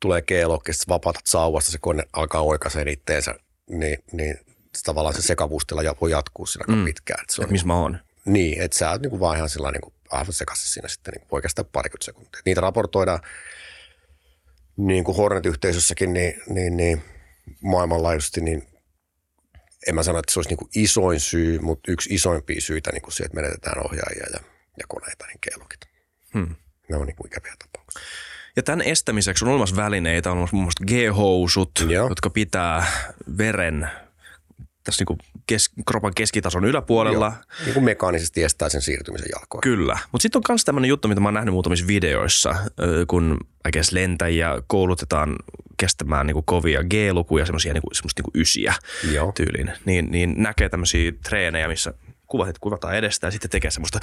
[SPEAKER 2] tulee G-lokkista, vapautat sauvasta, se kone alkaa oikaiseen itteensä, niin, niin tavallaan se sekavuustila voi jatkuu siinä aika mm. pitkään.
[SPEAKER 1] Että se on, missä mä oon.
[SPEAKER 2] Niin, että sä oot niin vaan ihan sillä niin kuin aivan sekaisin siinä sitten niin oikeastaan parikymmentä sekuntia. Niitä raportoidaan niin kuin Hornet-yhteisössäkin niin, niin, niin maailmanlaajuisesti, niin en mä sano, että se olisi niin kuin isoin syy, mutta yksi isoimpia syitä niin kuin se, että menetetään ohjaajia ja, ja koneita, niin keelokit. Hmm. Ne on niin kuin ikäviä tapauksia.
[SPEAKER 1] Ja tämän estämiseksi on olemassa välineitä, on olemassa muun muassa G-housut, Joo. jotka pitää veren tässä niin kuin kes, kropan keskitason yläpuolella. Joo.
[SPEAKER 2] Niin kuin mekaanisesti estää sen siirtymisen jalkoon.
[SPEAKER 1] Kyllä. Mutta sitten on myös tämmöinen juttu, mitä mä oon nähnyt muutamissa videoissa, kun guess, lentäjiä koulutetaan kestämään niin kuin kovia G-lukuja, semmoisia niin semmoista niin kuin ysiä Joo. tyyliin. Niin, niin näkee tämmöisiä treenejä, missä kuvat, kuvataan edestä ja sitten tekee semmoista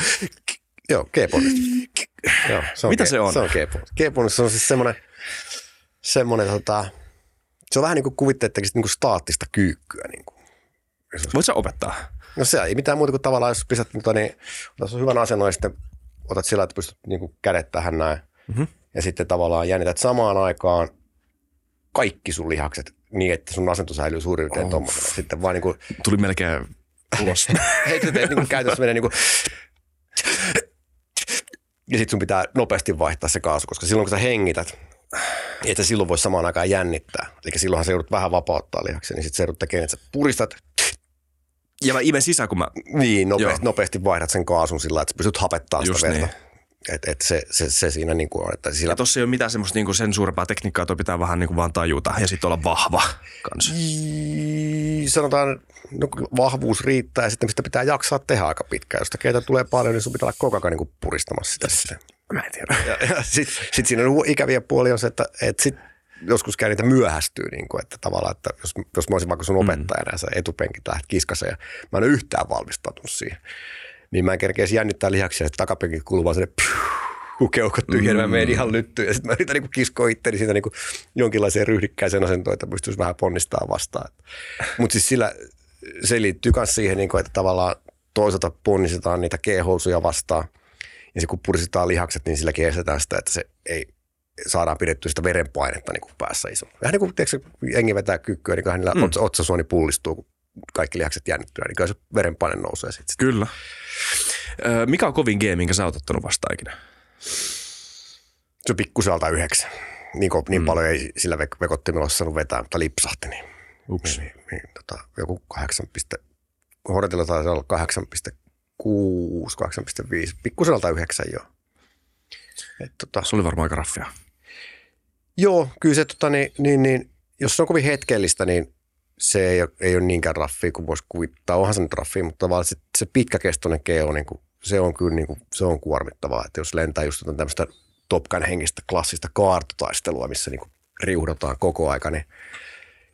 [SPEAKER 2] Joo, g Joo,
[SPEAKER 1] se on Mitä G- se on?
[SPEAKER 2] Se on G-bonus. se on siis semmoinen, semmoinen tota, se on vähän niin kuin kuvitteettekin niin kuin staattista kyykkyä. Niin kuin.
[SPEAKER 1] Voit sä opettaa?
[SPEAKER 2] No se ei mitään muuta kuin tavallaan, jos pistät, mutta niin, otat hyvän asennon ja sitten otat sillä, että pystyt niin kuin kädet tähän näin. Mm-hmm. Ja sitten tavallaan jännität samaan aikaan kaikki sun lihakset niin, että sun asento säilyy suurin piirtein oh. tuommoisena. Sitten vaan niin kuin,
[SPEAKER 1] Tuli melkein ulos.
[SPEAKER 2] Hei, sä teet niin kuin käytössä menee niin kuin ja sitten sun pitää nopeasti vaihtaa se kaasu, koska silloin kun sä hengität, että silloin voi samaan aikaan jännittää. Eli silloinhan se joudut vähän vapauttaa lihaksen, niin sitten se joudut tekemään, että sä puristat.
[SPEAKER 1] Ja mä imen sisään, kun mä...
[SPEAKER 2] Niin, nopeasti, nopeasti vaihdat sen kaasun sillä että sä pystyt hapettamaan sitä verta. Niin. Et, et se, se, se, siinä niin kuin on. Että sillä...
[SPEAKER 1] Ja tossa ei ole mitään semmoista niin kuin sen suurempaa tekniikkaa, toi pitää vähän niin kuin vaan tajuta ja sitten olla vahva kanssa.
[SPEAKER 2] Sanotaan, no, vahvuus riittää ja sitten sitä pitää jaksaa tehdä aika pitkään. Jos keitä tulee paljon, niin sun pitää olla koko ajan niin puristamassa sitä sitten.
[SPEAKER 1] Mä en tiedä.
[SPEAKER 2] Ja, ja sitten sit siinä on ikäviä puolia on se, että, että sit joskus käy niitä myöhästyy, niin kuin, että tavallaan, että jos, jos mä olisin vaikka sun opettajana mm. ja sä etupenkit lähdet kiskassa ja mä en ole yhtään valmistautunut siihen niin mä en kerkeisi jännittää lihaksia, että takapenkin kuuluu vaan sinne kun keuhkot tyhjää, mm. mä menen ihan lyttyyn. Ja sitten mä yritän niin kiskoa itteni siitä niin jonkinlaiseen ryhdikkäiseen asentoon, että pystyisi vähän ponnistaa vastaan. Mutta siis sillä, se liittyy myös siihen, niin kuin, että tavallaan toisaalta ponnistetaan niitä kehousuja vastaan. niin se kun puristetaan lihakset, niin silläkin estetään sitä, että se ei saadaan pidettyä sitä verenpainetta niin kuin päässä iso. Vähän niin kuin tiedätkö, jengi vetää kykkyä, niin hänellä mm. otsasuoni pullistuu, kun kaikki lihakset jännittyy, niin kyllä se verenpaine nousee sitten.
[SPEAKER 1] Kyllä. Mikä on kovin game, minkä sä oot ottanut vastaan ikinä?
[SPEAKER 2] Se on pikkuselta yhdeksän. Niin, niin mm. paljon ei sillä vekottimella ole saanut vetää, mutta lipsahti. Niin,
[SPEAKER 1] Ups.
[SPEAKER 2] niin, niin tota, joku 8, Hornetilla taisi olla 8,6, 8,5, pikkuselta yhdeksän joo.
[SPEAKER 1] Et, tota, se oli varmaan aika raffia.
[SPEAKER 2] Joo, kyllä se, tota, niin, niin, niin, jos se on kovin hetkellistä, niin se ei ole, ei ole niinkään raffia kuin voisi kuvittaa. Onhan se nyt raffia, mutta tavallaan se, se pitkäkestoinen keo, niin kuin, se on kyllä niin kuin, se on kuormittavaa. Että jos lentää just tämmöistä Topkan henkistä klassista kaartotaistelua, missä niin kuin riuhdotaan koko aika, niin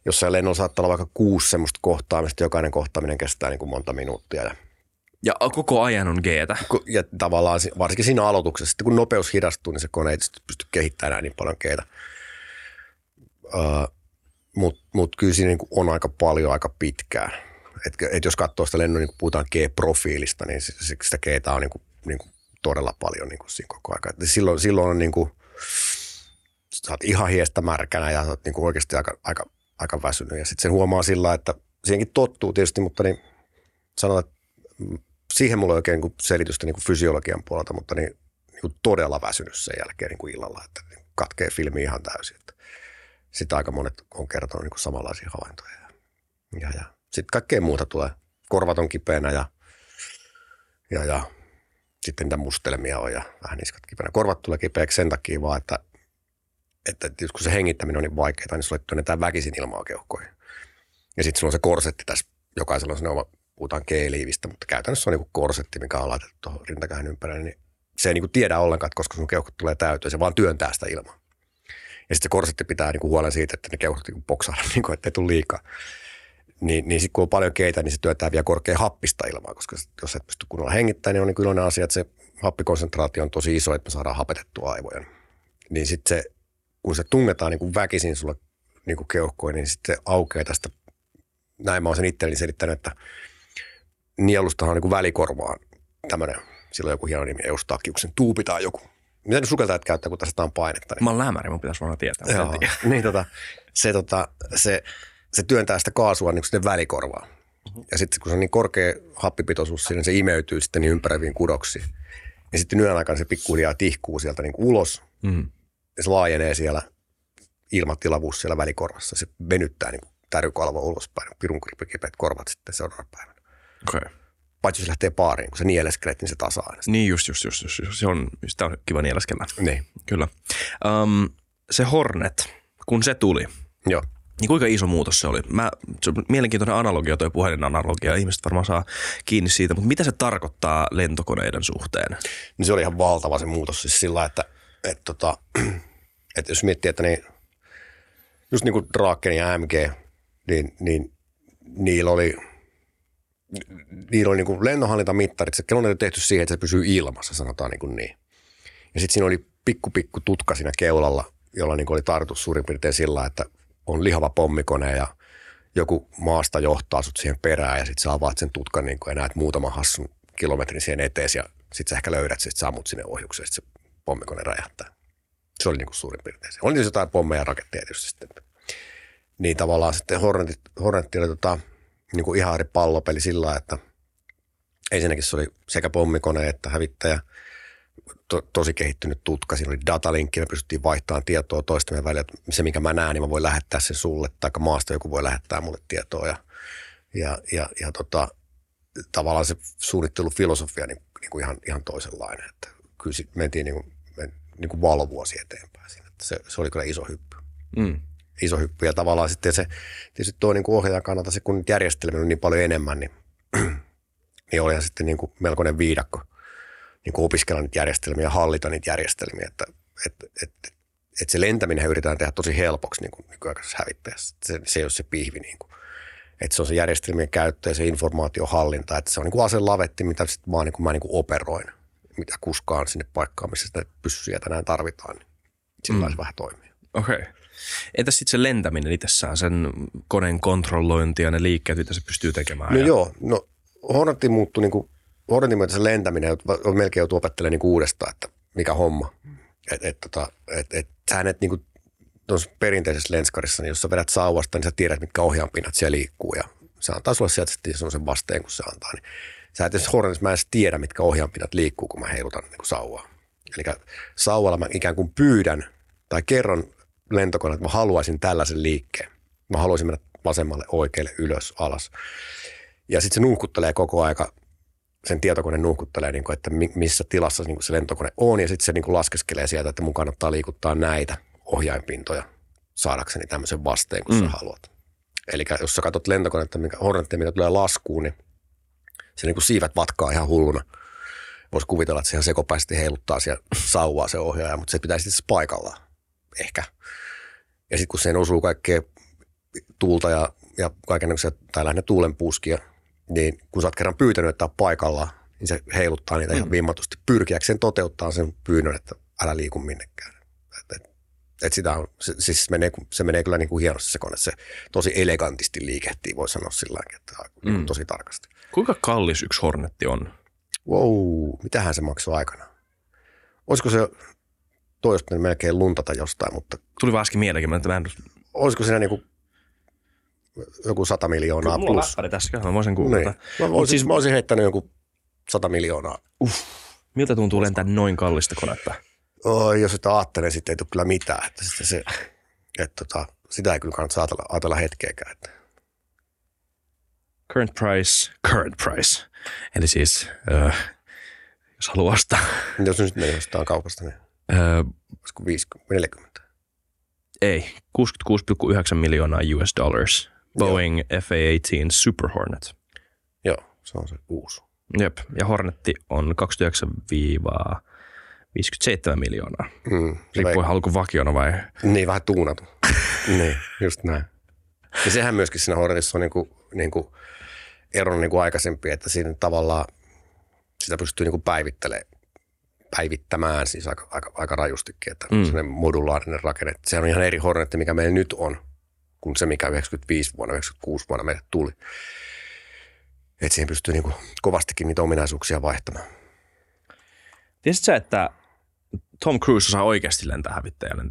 [SPEAKER 2] jossain lennolla saattaa olla vaikka kuusi semmoista kohtaamista, jokainen kohtaaminen kestää niin kuin monta minuuttia. Ja,
[SPEAKER 1] ja koko ajan on g
[SPEAKER 2] Ja tavallaan varsinkin siinä aloituksessa, sitten kun nopeus hidastuu, niin se kone ei pysty kehittämään niin paljon g Uh, mutta mut kyllä siinä niin on aika paljon aika pitkään. Et, et jos katsoo sitä lennon, niin puhutaan G-profiilista, niin sitä G on niin kuin, niin kuin todella paljon niin kuin siinä koko ajan. Et silloin, silloin on niin kuin, sä oot ihan hiestä märkänä ja sä oot niin oikeasti aika, aika, aika väsynyt. Ja sitten sen huomaa sillä, että siihenkin tottuu tietysti, mutta niin sanotaan, että siihen mulla ei oikein niin selitystä niin fysiologian puolelta, mutta niin, niin todella väsynyt sen jälkeen niin illalla, että katkee filmi ihan täysin. Sitä aika monet on kertonut niin kuin samanlaisia havaintoja. Ja, ja sitten kaikkea muuta tulee. Korvat on kipeänä ja, ja, ja sitten niitä mustelmia on ja vähän niskat kipeänä. Korvat tulee kipeäksi sen takia vaan, että, että kun se hengittäminen on niin vaikeaa, niin sulle työnnetään väkisin ilmaa keuhkoihin. Ja sitten sulla on se korsetti tässä, jokaisella on oma, puhutaan G-liivistä, mutta käytännössä on niin korsetti, mikä on laitettu tuohon rintakähän ympärille, niin se ei niin tiedä ollenkaan, että koska sun keuhkot tulee täytyä, se vaan työntää sitä ilmaa. Ja sitten se korsetti pitää niin kuin huolen siitä, että ne keuhkot niin boksaa, niin kuin, ettei tule liikaa. Niin, niin sitten kun on paljon keitä, niin se työtää vielä korkea happista ilmaa, koska jos et pysty kunnolla hengittämään, niin on niin iloinen asia, että se happikonsentraatio on tosi iso, että me saadaan hapetettua aivoja. Niin sitten se, kun se tungetaan niin kuin väkisin sulle niin kuin keuhkoin, niin sitten se aukeaa tästä, näin mä oon sen itselleni selittänyt, että nielustahan on niin kuin välikorvaan tämmöinen, sillä on joku hieno nimi, Eustakiuksen tuupi tai joku mitä ne sukeltajat käyttää, kun tässä on painetta? Niin...
[SPEAKER 1] Mä oon lämäri, mun pitäisi varmaan tietää.
[SPEAKER 2] Joo, niin tota, se, tota, se, se työntää sitä kaasua niin sinne välikorvaan. Mm-hmm. Ja sitten kun se on niin korkea happipitoisuus siinä, niin se imeytyy sitten niin ympäröiviin kudoksiin. Ja sitten yön aikana se pikkuhiljaa tihkuu sieltä niin ulos. Mm-hmm. Ja se laajenee siellä ilmatilavuus siellä välikorvassa. Se venyttää niin tärykalvo ulospäin. Pirun kipeät korvat sitten seuraavana päivänä.
[SPEAKER 1] Okay
[SPEAKER 2] paitsi jos lähtee paariin, kun sä nieleskelet, niin se tasaa aina.
[SPEAKER 1] Niin just, just, just, just, just. Se on, sitä on kiva nieleskellä.
[SPEAKER 2] Niin.
[SPEAKER 1] Kyllä. Um, se Hornet, kun se tuli,
[SPEAKER 2] Joo.
[SPEAKER 1] Niin kuinka iso muutos se oli? Mä, se on mielenkiintoinen analogia, toi puhelin analogia. Ihmiset varmaan saa kiinni siitä, mutta mitä se tarkoittaa lentokoneiden suhteen?
[SPEAKER 2] Niin se oli ihan valtava se muutos siis sillä, että, että, tota, että jos miettii, että niin, just niin kuin Draken ja AMG, niin, niin niillä oli – niillä oli niin kuin lennonhallintamittarit, se kello oli tehty siihen, että se pysyy ilmassa, sanotaan niin, kuin niin. Ja sitten siinä oli pikku pikku tutka siinä keulalla, jolla niin kuin oli tarkoitus suurin piirtein sillä, että on lihava pommikone ja joku maasta johtaa sut siihen perään ja sitten sä avaat sen tutkan niin kuin ja näet muutaman hassun kilometrin siihen eteen ja sitten sä ehkä löydät sen, sammut sinne ohjukseen, sitten se pommikone räjähtää. Se oli niin kuin suurin piirtein se. Tietysti jotain pommeja ja raketteja tietysti sitten. Niin tavallaan sitten Hornetti, Hornetti oli tota, niin kuin ihan eri pallopeli sillä että ensinnäkin se oli sekä pommikone että hävittäjä, to, tosi kehittynyt tutka. Siinä oli datalinkki, me pystyttiin vaihtamaan tietoa toistemme välillä. Että se, minkä mä näen, niin mä voin lähettää sen sulle, tai maasta joku voi lähettää mulle tietoa. Ja, ja, ja, ja tota, tavallaan se suunnittelufilosofia niin, niin kuin ihan, ihan toisenlainen. Että kyllä mentiin niin kuin, niin kuin valovuosi eteenpäin siinä. Että se, se oli kyllä iso hyppy. Mm iso hyppy. Ja tavallaan sitten se, tietysti tuo niin ohjaajan kannalta se, kun järjestelmä on niin paljon enemmän, niin, niin olihan sitten niin kuin melkoinen viidakko niin kuin opiskella niitä järjestelmiä ja hallita niitä järjestelmiä. Että, että, että, että se lentäminen yritetään tehdä tosi helpoksi niin kuin nykyaikaisessa hävittäjässä. Se, se ei ole se pihvi. Niin kuin. Että se on se järjestelmien käyttö ja se informaatiohallinta. Että se on niin kuin aselavetti, mitä sitten vaan niin kuin mä niin kuin operoin, mitä kuskaan sinne paikkaan, missä sitä pyssyjä tänään tarvitaan. Niin sillä mm. se vähän toimii.
[SPEAKER 1] Okei. Okay. Entäs sitten se lentäminen itsessään, sen koneen kontrollointi ja ne liikkeet, mitä se pystyy tekemään?
[SPEAKER 2] No
[SPEAKER 1] ja...
[SPEAKER 2] joo, no Hornetti muuttui niin kuin Hornetin myötä se lentäminen on melkein joutuu opettelemaan niin uudestaan, että mikä homma. Et, et, tota, et, et, sähän et niin kuin tuossa perinteisessä lenskarissa, niin jos sä vedät sauvasta, niin sä tiedät, mitkä ohjaanpinnat siellä liikkuu ja se antaa sulle sieltä sitten semmoisen vasteen, kun se antaa. Niin sä et edes Hornetissa, mä en edes tiedä, mitkä ohjaanpinnat liikkuu, kun mä heilutan niin kuin sauvaa. Eli sauvalla mä ikään kuin pyydän tai kerron lentokoneelle, että mä haluaisin tällaisen liikkeen. Mä haluaisin mennä vasemmalle, oikealle, ylös, alas. Ja sitten se nuuhkuttelee koko aika, sen tietokone nuuhkuttelee, niin kuin, että missä tilassa niin kuin se lentokone on, ja sitten se niin kuin laskeskelee sieltä, että mun kannattaa liikuttaa näitä ohjainpintoja saadakseni tämmöisen vasteen, kun mm. sä haluat. Eli jos sä katsot lentokonetta, mikä Hornetia, mikä tulee laskuun, niin se niin kuin siivet vatkaa ihan hulluna. Voisi kuvitella, että se ihan sekopäisesti heiluttaa siellä sauvaa se ohjaaja, mutta se pitäisi sitten paikallaan. Ehkä. Ja sitten kun siihen osuu kaikkea tuulta ja, ja kaikenlaisia, tai lähinnä tuulenpuskia, niin kun sä oot kerran pyytänyt, että on paikallaan, niin se heiluttaa niitä mm. ihan vimmatusti pyrkiäkseen toteuttaa sen pyynnön, että älä liiku minnekään. Et, et, et sitä on, se, siis menee, se menee kyllä niin kuin hienosti se kone. Se tosi elegantisti liikehtii, voi sanoa sillä että niin mm. tosi tarkasti.
[SPEAKER 1] Kuinka kallis yksi Hornetti on?
[SPEAKER 2] Wow, mitähän se maksoi aikana? Olisiko se toista melkein luntata jostain, mutta...
[SPEAKER 1] Tuli vaan äsken mielenkin, että mä en...
[SPEAKER 2] Olisiko siinä niinku joku 100 miljoonaa
[SPEAKER 1] Kyllä, mulla plus? tässä, mä voisin kuulla. Niin.
[SPEAKER 2] Mä, voisin, siis... mä olisin heittänyt joku 100 miljoonaa.
[SPEAKER 1] Uff. Miltä tuntuu lentää noin kallista konetta?
[SPEAKER 2] Oi, jos sitä ajattelee, sitten ei tule kyllä mitään. Että se, se, että tota, sitä ei kyllä kannata ajatella, ajatella hetkeäkään. Että.
[SPEAKER 1] Current price, current price. Eli siis, äh, jos haluaa ostaa.
[SPEAKER 2] Jos nyt menee jostain kaupasta, niin äh, olisiko 50, 40?
[SPEAKER 1] Ei, 66,9 miljoonaa US dollars. Boeing Joo. FA-18 Super Hornet.
[SPEAKER 2] Joo, se on se uusi.
[SPEAKER 1] Jep, ja Hornetti on 29 57 miljoonaa. Mm, Riippuu haluko vakiona vai?
[SPEAKER 2] Niin, vähän tuunatu. niin, just näin. Ja sehän myöskin siinä Hornetissa on niinku, niinku eron niinku aikaisempi, että siinä tavallaan sitä pystyy niinku päivittelemään päivittämään siis aika, aika, aika rajustikin, että mm. modulaarinen rakenne. Sehän on ihan eri Hornetti, mikä meillä nyt on, kuin se, mikä 95 vuonna, 96 vuonna meille tuli. Että siihen pystyy niinku kovastikin niitä ominaisuuksia vaihtamaan.
[SPEAKER 1] Tiesitkö sä, että Tom Cruise osaa oikeasti lentää hävittäjälle?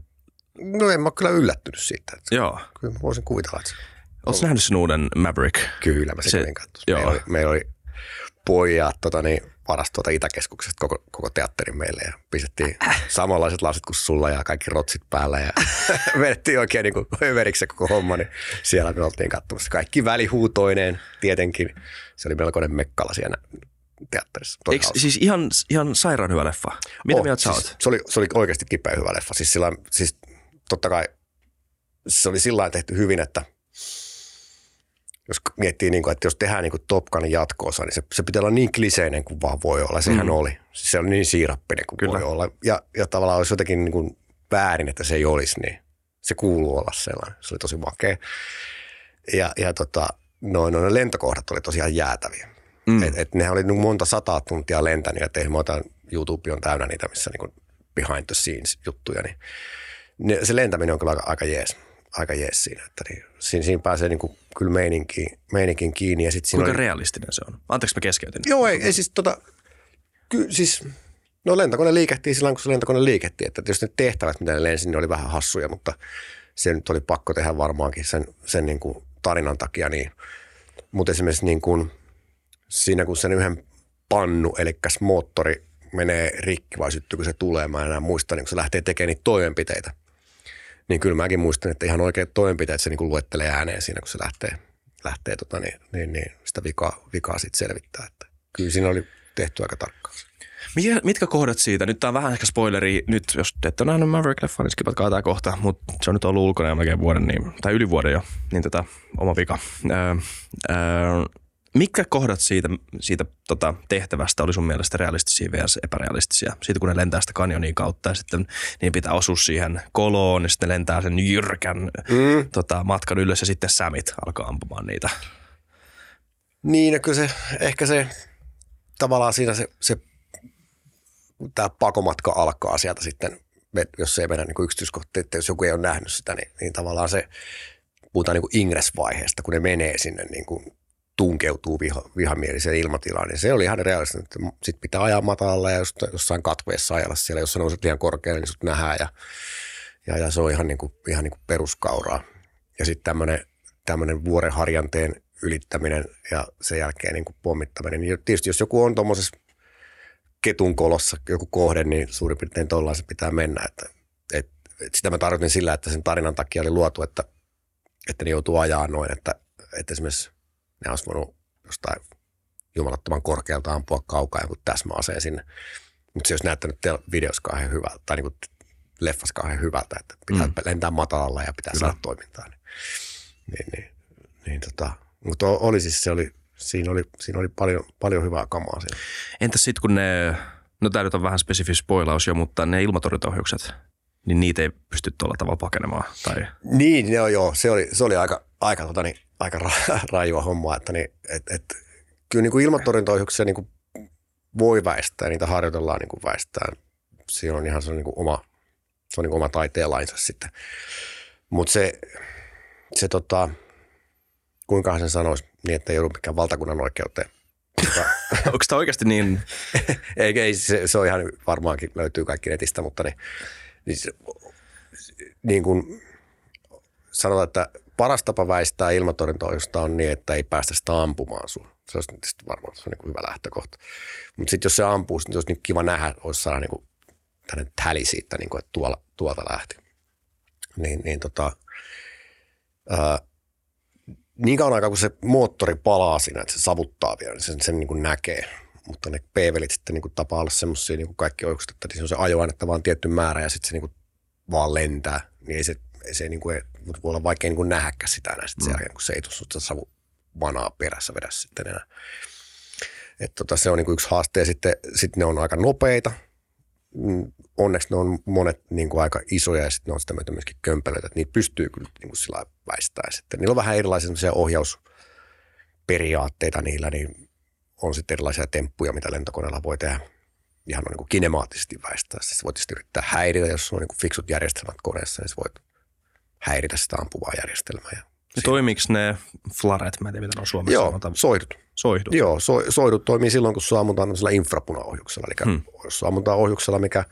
[SPEAKER 2] No en mä kyllä yllättynyt siitä. Että
[SPEAKER 1] Joo.
[SPEAKER 2] Kyllä voisin kuvitella, että
[SPEAKER 1] Oletko nähnyt sen uuden Maverick?
[SPEAKER 2] Kyllä, mä sen se, Joo. Meillä oli, meillä oli pojat tota, niin, varas tuota Itäkeskuksesta koko, koko teatterin meille ja pistettiin samanlaiset lasit kuin sulla ja kaikki rotsit päällä ja vedettiin oikein niin kuin överiksi koko homma, niin siellä me oltiin katsomassa. Kaikki välihuutoineen tietenkin. Se oli melkoinen mekkala siellä teatterissa.
[SPEAKER 1] Eikö, siis ihan, ihan sairaan hyvä leffa. Mitä oh, mieltä sä
[SPEAKER 2] siis, se, oli, se oli oikeasti kipeä hyvä leffa. Siis, sillä, siis totta kai se oli sillä tehty hyvin, että – jos miettii, niin kuin, että jos tehdään niin kuin Top Gunin jatkoosa, niin se, se pitää olla niin kliseinen kuin vaan voi olla. Sehän mm. oli. Siis se on niin siirappinen kuin Kyllä. voi olla. Ja, ja tavallaan olisi jotenkin niin kuin väärin, että se ei olisi, niin se kuuluu olla sellainen. Se oli tosi makea. Ja, ja tota, noin, noin lentokohdat oli tosiaan jäätäviä. Mm. Et, et nehän oli niin monta sataa tuntia lentänyt ja tehnyt, mä otan, YouTube on täynnä niitä, missä niin kuin behind the scenes juttuja, niin ne, se lentäminen on kyllä aika, aika jees aika jees siinä. Että niin, siinä, siinä pääsee niin kuin, kyllä meininkiin, meininkiin kiinni. Ja sit
[SPEAKER 1] Kuinka
[SPEAKER 2] oli...
[SPEAKER 1] realistinen se on? Anteeksi mä keskeytin.
[SPEAKER 2] Joo, ei, ei siis tota, ky, siis, no lentokone liikehtii silloin, kun se lentokone liikehtii. Että jos ne tehtävät, mitä ne lensi, niin oli vähän hassuja, mutta se nyt oli pakko tehdä varmaankin sen, sen niin kuin tarinan takia. Niin. Mutta esimerkiksi niin kuin, siinä, kun sen yhden pannu, eli moottori menee rikki vai syttyykö se tulee, mä en enää muista, niin kun se lähtee tekemään niitä toimenpiteitä – niin kyllä mäkin muistan, että ihan oikeat toimenpiteet se niin luettelee ääneen siinä, kun se lähtee, lähtee tota, niin, niin, niin, sitä vikaa, vikaa sitten selvittää. Että kyllä siinä oli tehty aika tarkkaan.
[SPEAKER 1] Mitkä, kohdat siitä? Nyt tämä on vähän ehkä spoileri. Nyt jos te ette ole nähnyt Maverick-leffan, niin skipatkaa tämä kohta. Mutta se on nyt ollut ulkona jo melkein vuoden, niin, tai yli vuoden jo. Niin tota, oma vika. Öö, öö, Mitkä kohdat siitä, siitä tota, tehtävästä oli sun mielestä realistisia vs. epärealistisia? Siitä kun ne lentää sitä kanjonia kautta ja sitten niin pitää osua siihen koloon ja sitten ne lentää sen jyrkän mm. tota, matkan ylös ja sitten sämit alkaa ampumaan niitä.
[SPEAKER 2] Niin, kyllä se, ehkä se tavallaan siinä se, se tämä pakomatka alkaa sieltä sitten, jos se ei mennä niin yksityiskohtiin, että jos joku ei ole nähnyt sitä, niin, niin tavallaan se, puhutaan niin ingress-vaiheesta, kun ne menee sinne niin kuin tunkeutuu viha, vihamieliseen ilmatilaan, niin se oli ihan realistinen, että sit pitää ajaa matalalla ja jossain katveessa ajalla siellä, jos sä nouset liian korkealle, niin sut nähdään ja, ja, ja se on ihan, niin kuin, ihan niin kuin peruskauraa. Ja sitten tämmöinen tämmöinen vuoren harjanteen ylittäminen ja sen jälkeen niin kuin pommittaminen. Niin tietysti jos joku on tuommoisessa ketun kolossa joku kohde, niin suurin piirtein tuollaisen se pitää mennä. Että, et, et sitä mä tarkoitin sillä, että sen tarinan takia oli luotu, että, että ne joutuu ajaa noin, että, että esimerkiksi ne olisi voinut jostain jumalattoman korkealta ampua kaukaa jonkun täsmäaseen sinne. Mutta se olisi näyttänyt videossa kauhean hyvältä tai niin kuin leffassa kauhean hyvältä, että pitää mm. lentää matalalla ja pitää Kyllä. saada toimintaa. Niin, niin, niin, niin tota, mutta oli siis, se oli, siinä oli, siinä oli paljon, paljon hyvää kamaa siinä.
[SPEAKER 1] Entäs sitten kun ne, no tämä nyt on vähän spesifi spoilaus jo, mutta ne ilmatorjuntaohjukset, niin niitä ei pysty tuolla tavalla pakenemaan? Tai?
[SPEAKER 2] Niin, ne on joo. Se oli, se oli aika, aika, tota, niin, aika ra- rajua hommaa, että niin, et, et, kyllä niin kuin ilmatorjuntaohjuksia niin kuin voi väistää, niitä harjoitellaan niin kuin väistää. Siinä on ihan se on niin kuin oma, se on niin kuin oma taiteenlainsa sitten. Mutta se, se tota, kuinka sen sanoisi niin, että ei joudu mikään valtakunnan oikeuteen.
[SPEAKER 1] Onko tämä oikeasti niin?
[SPEAKER 2] ei, ei se, se, on ihan varmaankin löytyy kaikki netistä, mutta niin, niin, niin kuin sanotaan, että paras tapa väistää ilmatorjuntoista on niin, että ei päästä sitä ampumaan sun. Se olisi varmaan se on niin hyvä lähtökohta. Mutta sitten jos se ampuu, niin olisi niin kiva nähdä, olisi saada niin kuin tällainen täli siitä, niin kuin, että tuolla, tuolta lähti. Niin, niin tota, ää, niin kauan aikaa, kun se moottori palaa siinä, että se savuttaa vielä, niin sen, sen niin kuin näkee. Mutta ne P-velit sitten niin kuin tapaa olla semmoisia niin kuin kaikki oikeukset, että se on se ajoainetta vaan tietty määrä ja sitten se niin kuin vaan lentää. Niin ei se, ei se niin kuin, mutta voi olla vaikea niin nähdäkään sitä enää mm. sen jälkeen, kun se ei tule savu vanaa perässä vedä sitten enää. Et tota, se on niin kuin yksi haaste ja sitten, sitten ne on aika nopeita. Mm, onneksi ne on monet niin kuin aika isoja ja sitten ne on sitä myötä myöskin kömpelöitä, että niitä pystyy kyllä niin kuin sillä väistää. Sitten. Niillä on vähän erilaisia ohjausperiaatteita niillä, niin on sitten erilaisia temppuja, mitä lentokoneella voi tehdä ihan niin kuin kinemaattisesti väistää. Siis voit sitten yrittää häiritä, jos on niin kuin fiksut järjestelmät koneessa, niin voit häiritä sitä ampuvaa järjestelmää. Ja
[SPEAKER 1] Toimiiko ne flaret, mä en tiedä mitä on suomessa
[SPEAKER 2] Joo, sanotaan. soidut.
[SPEAKER 1] Soihdut.
[SPEAKER 2] Joo, so, soidut toimii silloin, kun sua ammutaan tämmöisellä infrapunaohjuksella. Eli hmm. jos ammutaan ohjuksella, mikä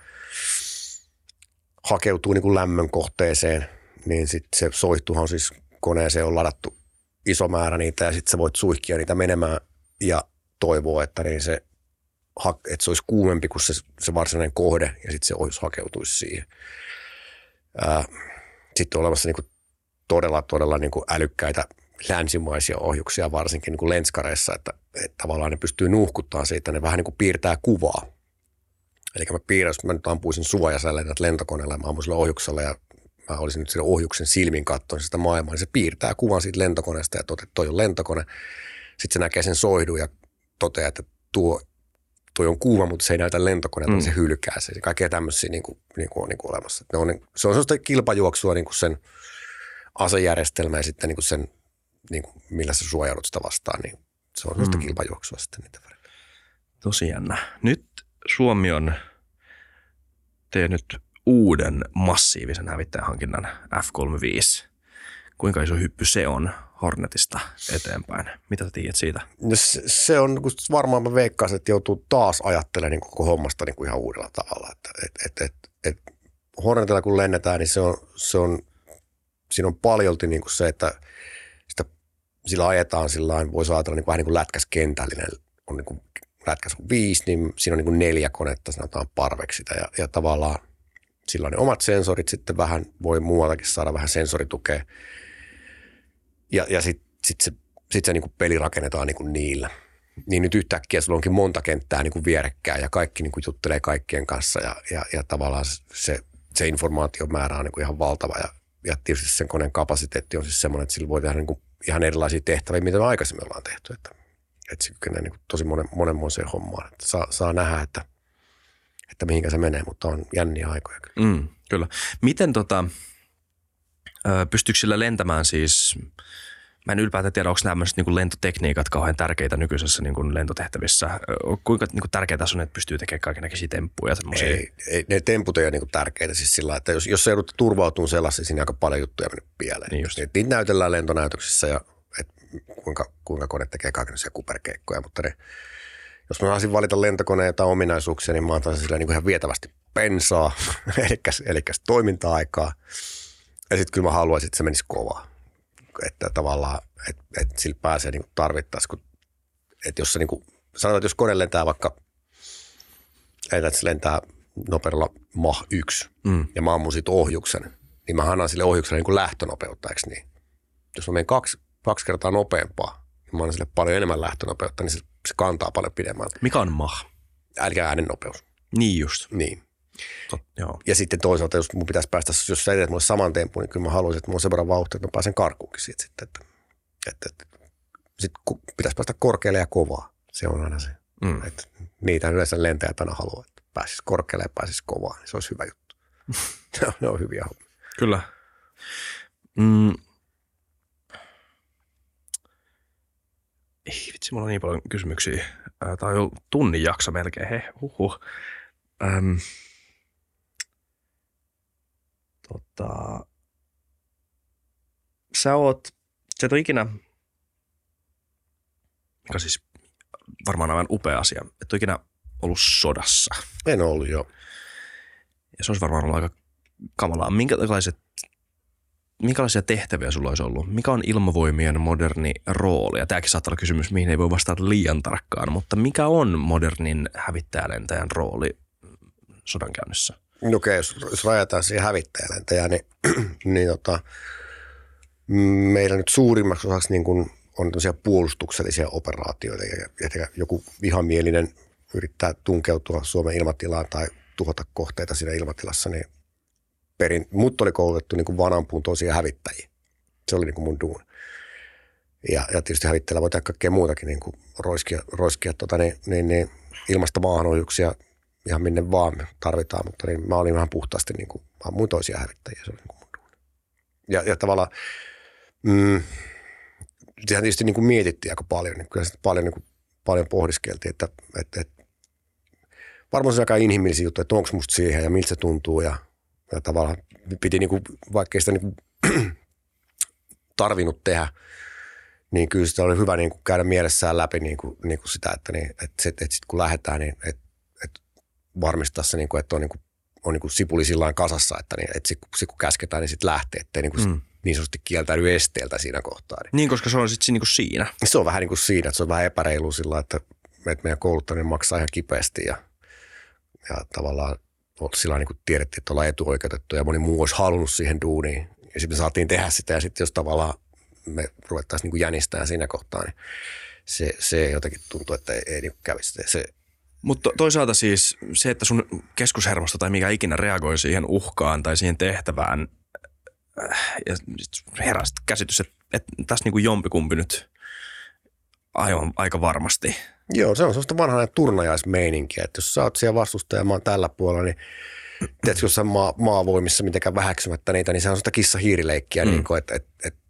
[SPEAKER 2] hakeutuu niin kuin lämmön kohteeseen, niin sitten se soihtuhan siis koneeseen on ladattu iso määrä niitä ja sitten sä voit suihkia niitä menemään ja toivoa, että, niin se, että se olisi kuumempi kuin se, se varsinainen kohde ja sitten se ohjus hakeutuisi siihen. Sitten on olemassa niin kuin todella, todella niin kuin älykkäitä länsimaisia ohjuksia, varsinkin niin kuin lenskareissa, että, että tavallaan ne pystyy nuuhkuttamaan siitä, ne vähän niin kuin piirtää kuvaa. Eli mä piirrän, jos mä nyt ampuisin suojaselle lentokoneella mä ampuisin ohjuksella ja mä olisin nyt sillä ohjuksen silmin katsoin sitä maailmaa, niin se piirtää kuvan siitä lentokoneesta ja toteaa, että toi on lentokone. Sitten se näkee sen soihdun ja toteaa, että tuo, tuo on kuva, mutta se ei näytä lentokoneelta, mm. niin se hylkää se. Kaikkea tämmöisiä niin kuin, niin kuin on niin kuin olemassa. Ne on, se on sellaista kilpajuoksua niin kuin sen asejärjestelmä ja sitten niin kuin sen, niin kuin millä sä suojaudut sitä vastaan, niin se on sellaista mm. kilpajuoksua sitten niitä välillä.
[SPEAKER 1] Tosi jännä. Nyt Suomi on tehnyt uuden massiivisen hävittäjähankinnan F-35. Kuinka iso hyppy se on Hornetista eteenpäin? Mitä sä tiedät siitä?
[SPEAKER 2] No se, se on varmaan mä veikkaisin, että joutuu taas ajattelemaan niin koko hommasta niin kuin ihan uudella tavalla. Että, et, et, et, et Hornetilla kun lennetään, niin se on, se on, siinä on paljolti niin kuin se, että sitä, sillä ajetaan sillä voisi ajatella niin kuin, vähän niin kuin lätkäskentällinen, on niin kuin lätkäs viisi, niin siinä on niin kuin neljä konetta, sanotaan parveksi sitä ja, ja tavallaan – sillä on ne omat sensorit, sitten vähän voi muualtakin saada vähän sensoritukea. Ja, ja sitten sit se, sit se niin kuin peli rakennetaan niin kuin niillä. Niin nyt yhtäkkiä sulla onkin monta kenttää niin kuin vierekkäin ja kaikki niin kuin juttelee kaikkien kanssa ja, ja, ja tavallaan se, se informaation määrä on niin kuin ihan valtava ja, ja tietysti sen koneen kapasiteetti on siis semmoinen, että sillä voi tehdä niin kuin ihan erilaisia tehtäviä, mitä me aikaisemmin ollaan tehty. Että, että se kykenee niin kuin tosi monen, monenmoiseen hommaan. Että saa, saa nähdä, että että mihinkä se menee, mutta on jänniä aikoja
[SPEAKER 1] kyllä. Mm, kyllä. Miten tota, pystyykö sillä lentämään siis, mä en ylipäätään tiedä, onko nämä niin lentotekniikat kauhean tärkeitä nykyisessä niin kuin lentotehtävissä. Kuinka niin kuin tärkeää on, että pystyy tekemään kaikenlaisia temppuja?
[SPEAKER 2] Ei, ei, ne temput ei ole niin kuin tärkeitä siis sillä että jos, jos se joudut turvautumaan sellaisiin, siinä aika paljon juttuja mennyt pieleen. Niin just. Niitä näytellään lentonäytöksissä ja et kuinka, kuinka kone tekee kaikenlaisia kuperkeikkoja, mutta ne, jos mä saisin valita lentokoneen jotain ominaisuuksia, niin mä antaisin sille niin kuin ihan vietävästi pensaa, eli, eli toiminta-aikaa. Ja sitten kyllä mä haluaisin, että se menisi kovaa. Että tavallaan, että, että sillä pääsee niin tarvittaessa, kun, että jos se niin kuin, sanotaan, että jos kone lentää vaikka, että se lentää nopeudella Mach 1 mm. ja mä ammun siitä ohjuksen, niin mä annan sille ohjukselle niin kuin lähtönopeutta, eikö niin? Jos mä menen kaksi, kaksi kertaa nopeampaa, niin mä annan sille paljon enemmän lähtönopeutta, niin se, se kantaa paljon pidemmältä.
[SPEAKER 1] Mikä on Mach?
[SPEAKER 2] Älkää äänen nopeus.
[SPEAKER 1] Niin just.
[SPEAKER 2] Niin.
[SPEAKER 1] Joo.
[SPEAKER 2] Ja sitten toisaalta, jos mun pitäisi päästä, jos sä teet mulle saman tempun, niin kyllä mä haluaisin, että mulla on sen verran vauhtia, että mä pääsen karkuunkin siitä sitten. Että, että, että, sit pitäisi päästä korkealle ja kovaa. Se on aina se. Mm. Että niitä yleensä lentäjät aina haluaa, että pääsisi korkealle ja pääsisi kovaa. Niin se olisi hyvä juttu. ne on hyviä hommia.
[SPEAKER 1] Kyllä. Mm. Ei vitsi, mulla on niin paljon kysymyksiä. Tämä on jo tunnin jakso melkein. He, huhhuh. Ähm. Tota, sä oot, sä et ole ikinä, mikä siis varmaan aivan upea asia, et ole ikinä ollut sodassa.
[SPEAKER 2] En ollut, joo.
[SPEAKER 1] Ja se olisi varmaan ollut aika kamalaa. Minkälaiset, minkälaisia tehtäviä sulla olisi ollut? Mikä on ilmavoimien moderni rooli? Ja tämäkin saattaa olla kysymys, mihin ei voi vastata liian tarkkaan, mutta mikä on modernin hävittäjälentäjän rooli sodankäynnissä?
[SPEAKER 2] No okei, jos, jos rajataan siihen hävittäjälentäjään, niin, niin tota, meillä nyt suurimmaksi osaksi niin kuin on puolustuksellisia operaatioita ja, ja joku vihamielinen yrittää tunkeutua Suomen ilmatilaan tai tuhota kohteita siinä ilmatilassa, niin perin, mut oli koulutettu niin kuin vananpuun tosia hävittäjiä. Se oli niin kuin mun duun. Ja, ja tietysti hävittäjällä voi tehdä kaikkea muutakin, niin kuin roiskia, roiskia tota, niin, niin, niin, ilmasta maahanohjuksia ihan minne vaan tarvitaan, mutta niin mä olin vähän puhtaasti niin kuin, mun toisia hävittäjiä, se oli niin kuin mun duun. Ja, ja tavallaan, mm, sehän tietysti niin kuin mietittiin aika paljon, niin kyllä paljon, niin kuin, paljon pohdiskeltiin, että, että, että varmaan se on aika inhimillisiä juttuja, että onko musta siihen ja miltä se tuntuu ja – ja tavallaan piti niin kuin, vaikka sitä niin kuin, tarvinnut tehdä, niin kyllä sitä oli hyvä niin kuin käydä mielessään läpi niin kuin, niin kuin sitä, että, niin, että, sit, että sit kun lähdetään, niin että, että varmistaa se, niin kuin, että on, niin kuin, on niin kuin sipuli sillä kasassa, että, niin, että sit, sit, kun käsketään, niin sitten lähtee, ettei niin kuin mm. niin sanotusti kieltäydy esteeltä siinä kohtaa.
[SPEAKER 1] Niin, niin koska se on sitten niin siinä.
[SPEAKER 2] Se on vähän niin kuin siinä, että se on vähän epäreilu sillä, että, että meidän kouluttaminen maksaa ihan kipeästi ja, ja tavallaan – sillä niin tiedettiin, että ollaan etuoikeutettu ja moni muu olisi halunnut siihen duuniin. Ja sitten me saatiin tehdä sitä ja sitten jos tavallaan me ruvettaisiin niin jänistämään siinä kohtaa, niin se, se jotenkin tuntuu, että ei, ei niin kävisi. Se,
[SPEAKER 1] mutta toisaalta siis se, että sun keskushermosto tai mikä ikinä reagoi siihen uhkaan tai siihen tehtävään äh, ja herää käsitys, että, että tässä niin kuin jompikumpi nyt aivan aika varmasti –
[SPEAKER 2] Joo, se on sellaista vanhanainen turnajaismeininkiä, että jos sä oot siellä vastustaja ja mä oon tällä puolella, niin tiedätkö, jossain maa, maavoimissa mitenkään väheksymättä niitä, niin se on sellaista kissa-hiirileikkiä, mm. niin kuin, että, että, että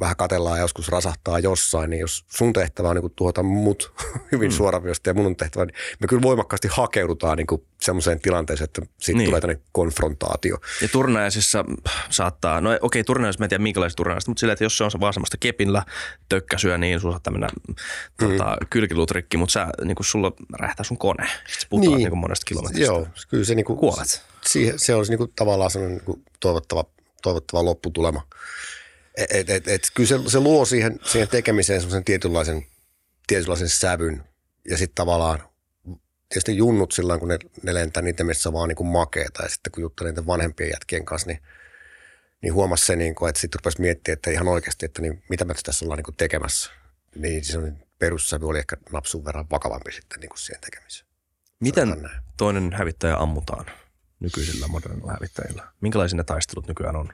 [SPEAKER 2] vähän katellaan ja joskus rasahtaa jossain, niin jos sun tehtävä on niin tuota mut hyvin mm. suoraviosta ja mun tehtävä, niin me kyllä voimakkaasti hakeudutaan niin semmoiseen tilanteeseen, että siitä niin. tulee tämmöinen konfrontaatio.
[SPEAKER 1] Ja turnajaisissa saattaa, no okei okay, turnajaisissa, mä en tiedä minkälaisista turnajaisista, mutta sillä, että jos se on vaan semmoista kepillä tökkäsyä, niin sulla saattaa mennä tuota, mm. kylkiluutrikki, mutta sä, niin kuin sulla räjähtää sun kone. Sitten puhutaan niin. niin monesta kilometristä.
[SPEAKER 2] Joo, kyllä se niin kuin,
[SPEAKER 1] Kuolet.
[SPEAKER 2] Siihen, se olisi niin kuin, tavallaan semmoinen niin kuin toivottava, toivottava lopputulema. Et, et, et, kyllä se, se luo siihen, siihen tekemiseen semmoisen tietynlaisen, tietynlaisen sävyn ja sitten tavallaan tietysti junnut sillä kun ne, ne lentää niiden missä vaan niin kuin makeeta ja sitten kun juttelin niiden vanhempien jätkien kanssa, niin, niin huomasi se, niin kuin, että sitten rupesi miettimään, että ihan oikeasti, että niin, mitä me tässä ollaan niin kuin tekemässä. Niin se perussävy oli ehkä napsun verran vakavampi sitten niin kuin siihen tekemiseen.
[SPEAKER 1] Miten toinen hävittäjä ammutaan nykyisillä modernilla hävittäjillä? Minkälaisia ne taistelut nykyään on?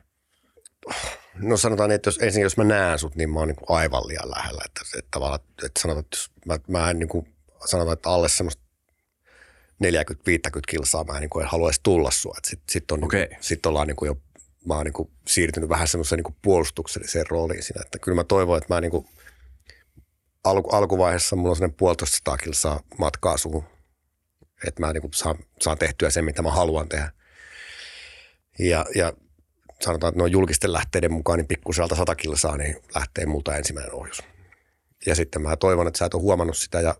[SPEAKER 2] No sanotaan, että jos, ensin jos mä näen sut, niin mä oon niin kuin aivan liian lähellä. Että, että tavallaan, että sanotaan, että jos mä, mä en niin kuin, sanotaan, että alle semmoista 40-50 kilsaa mä en niin kuin en haluaisi tulla sua. Sitten sit on, okay. niin, sit ollaan niin kuin jo, mä oon niin kuin siirtynyt vähän semmoiseen niin puolustukselliseen rooliin siinä. Että kyllä mä toivon, että mä niin kuin, alku, alkuvaiheessa mulla on semmoinen puolitoista kilsaa matkaa suhun. Että mä niin kuin saan, saan tehtyä sen, mitä mä haluan tehdä. Ja, ja sanotaan, että noin julkisten lähteiden mukaan, niin pikkuselta sata kilsaa, niin lähtee multa ensimmäinen ohjus. ja sitten mä toivon, että sä et ole huomannut sitä ja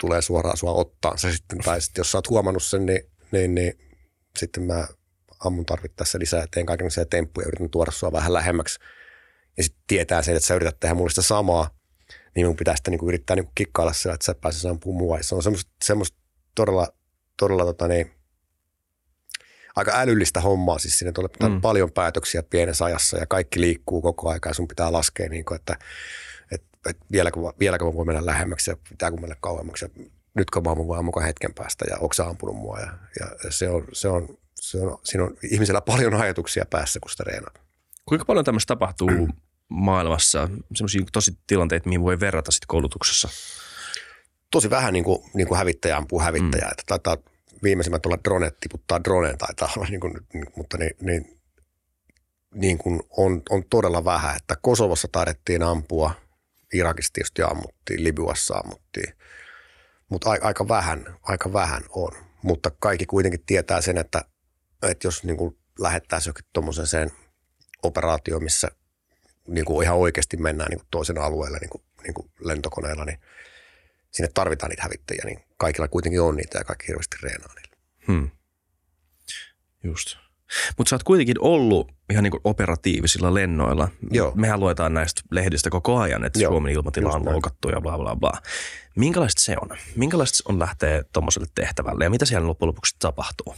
[SPEAKER 2] tulee suoraan sua ottaa se sitten. Tai sitten jos sä oot huomannut sen, niin, niin, niin sitten mä ammun tarvittaessa lisää ja teen kaikenlaisia temppuja ja yritän tuoda sua vähän lähemmäksi. Ja sitten tietää sen, että sä yrität tehdä mulle sitä samaa, niin mun pitää sitten niin kuin yrittää niin kikkailla sillä, että sä pääsee ampumaan mua. Se on semmoista, semmoista todella, todella tota niin, aika älyllistä hommaa. Siis siinä tulee mm. paljon päätöksiä pienessä ajassa ja kaikki liikkuu koko aika ja sun pitää laskea, niin kuin, että, että, että vieläkö, vieläkö mä voin mennä lähemmäksi ja pitääkö mennä kauemmaksi ja nytkö mä voin mukaan hetken päästä ja onko ampunut mua. Ja, ja se on, se on, se on, siinä on ihmisellä paljon ajatuksia päässä, kun sitä reenaa.
[SPEAKER 1] Kuinka paljon tämmöistä tapahtuu maailmassa, semmoisia tosi tilanteita, mihin voi verrata sitten koulutuksessa?
[SPEAKER 2] Tosi vähän niin kuin, niin kuin hävittäjä ampuu hävittäjää. Mm. Että taitaa viimeisimmät tuolla drone tiputtaa droneen taitaa olla, niin kuin, mutta niin, niin, niin kuin on, on todella vähän. Että Kosovossa taidettiin ampua, Irakissa tietysti ammuttiin, Libyassa ammuttiin, mutta aika vähän, aika vähän on. Mutta kaikki kuitenkin tietää sen, että, että jos niin kuin lähettäisiin jokin tuommoiseen operaatioon, missä niin kuin ihan oikeasti mennään niin kuin toisen alueelle niin kuin, niin kuin lentokoneella, niin sinne tarvitaan niitä hävittäjiä, niin kaikilla kuitenkin on niitä ja kaikki hirveästi reenaa niillä. Hmm.
[SPEAKER 1] Just. Mutta sä oot kuitenkin ollut ihan niin operatiivisilla lennoilla.
[SPEAKER 2] Joo.
[SPEAKER 1] Mehän luetaan näistä lehdistä koko ajan, että Joo. Suomen ilmatila on loukattu ja bla bla bla. Minkälaista se on? Minkälaista on lähteä tuommoiselle tehtävälle ja mitä siellä loppujen lopuksi tapahtuu?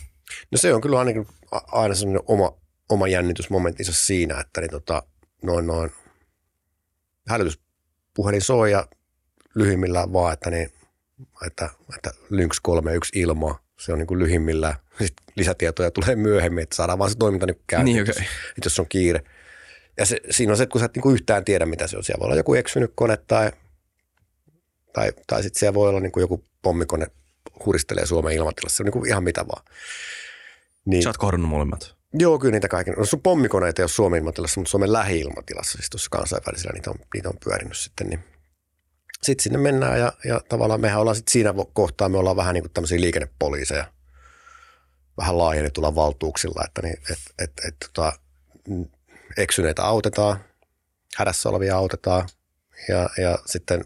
[SPEAKER 2] No se on kyllä ainakin aina sellainen oma, oma jännitysmomenttinsa siinä, että niin tota, noin noin hälytyspuhelin soi ja lyhimmillään vaan, että, niin, että, että Lynx 31 ilmaa, se on niin kuin lyhimmillään. Sitten lisätietoja tulee myöhemmin, että saadaan vaan se toiminta niin käyntiin, niin, okay. jos, jos on kiire. Ja se, siinä on se, että kun sä et niin kuin yhtään tiedä, mitä se on. Siellä voi olla joku eksynyt kone tai, tai, tai sitten siellä voi olla niin kuin joku pommikone huristelee Suomen ilmatilassa. Se on niin kuin ihan mitä vaan.
[SPEAKER 1] Niin, Sä oot kohdannut molemmat.
[SPEAKER 2] Joo, kyllä niitä kaiken. No, sun pommikoneita ei ole Suomen ilmatilassa, mutta Suomen lähi-ilmatilassa, siis tuossa kansainvälisellä niitä on, niitä on pyörinyt sitten. Niin sitten sinne mennään ja, ja tavallaan mehän ollaan sitten siinä kohtaa, me ollaan vähän niin kuin tämmöisiä liikennepoliiseja, vähän laajennetulla valtuuksilla, että niin, et, et, et, tota, eksyneitä autetaan, hädässä olevia autetaan ja, ja sitten,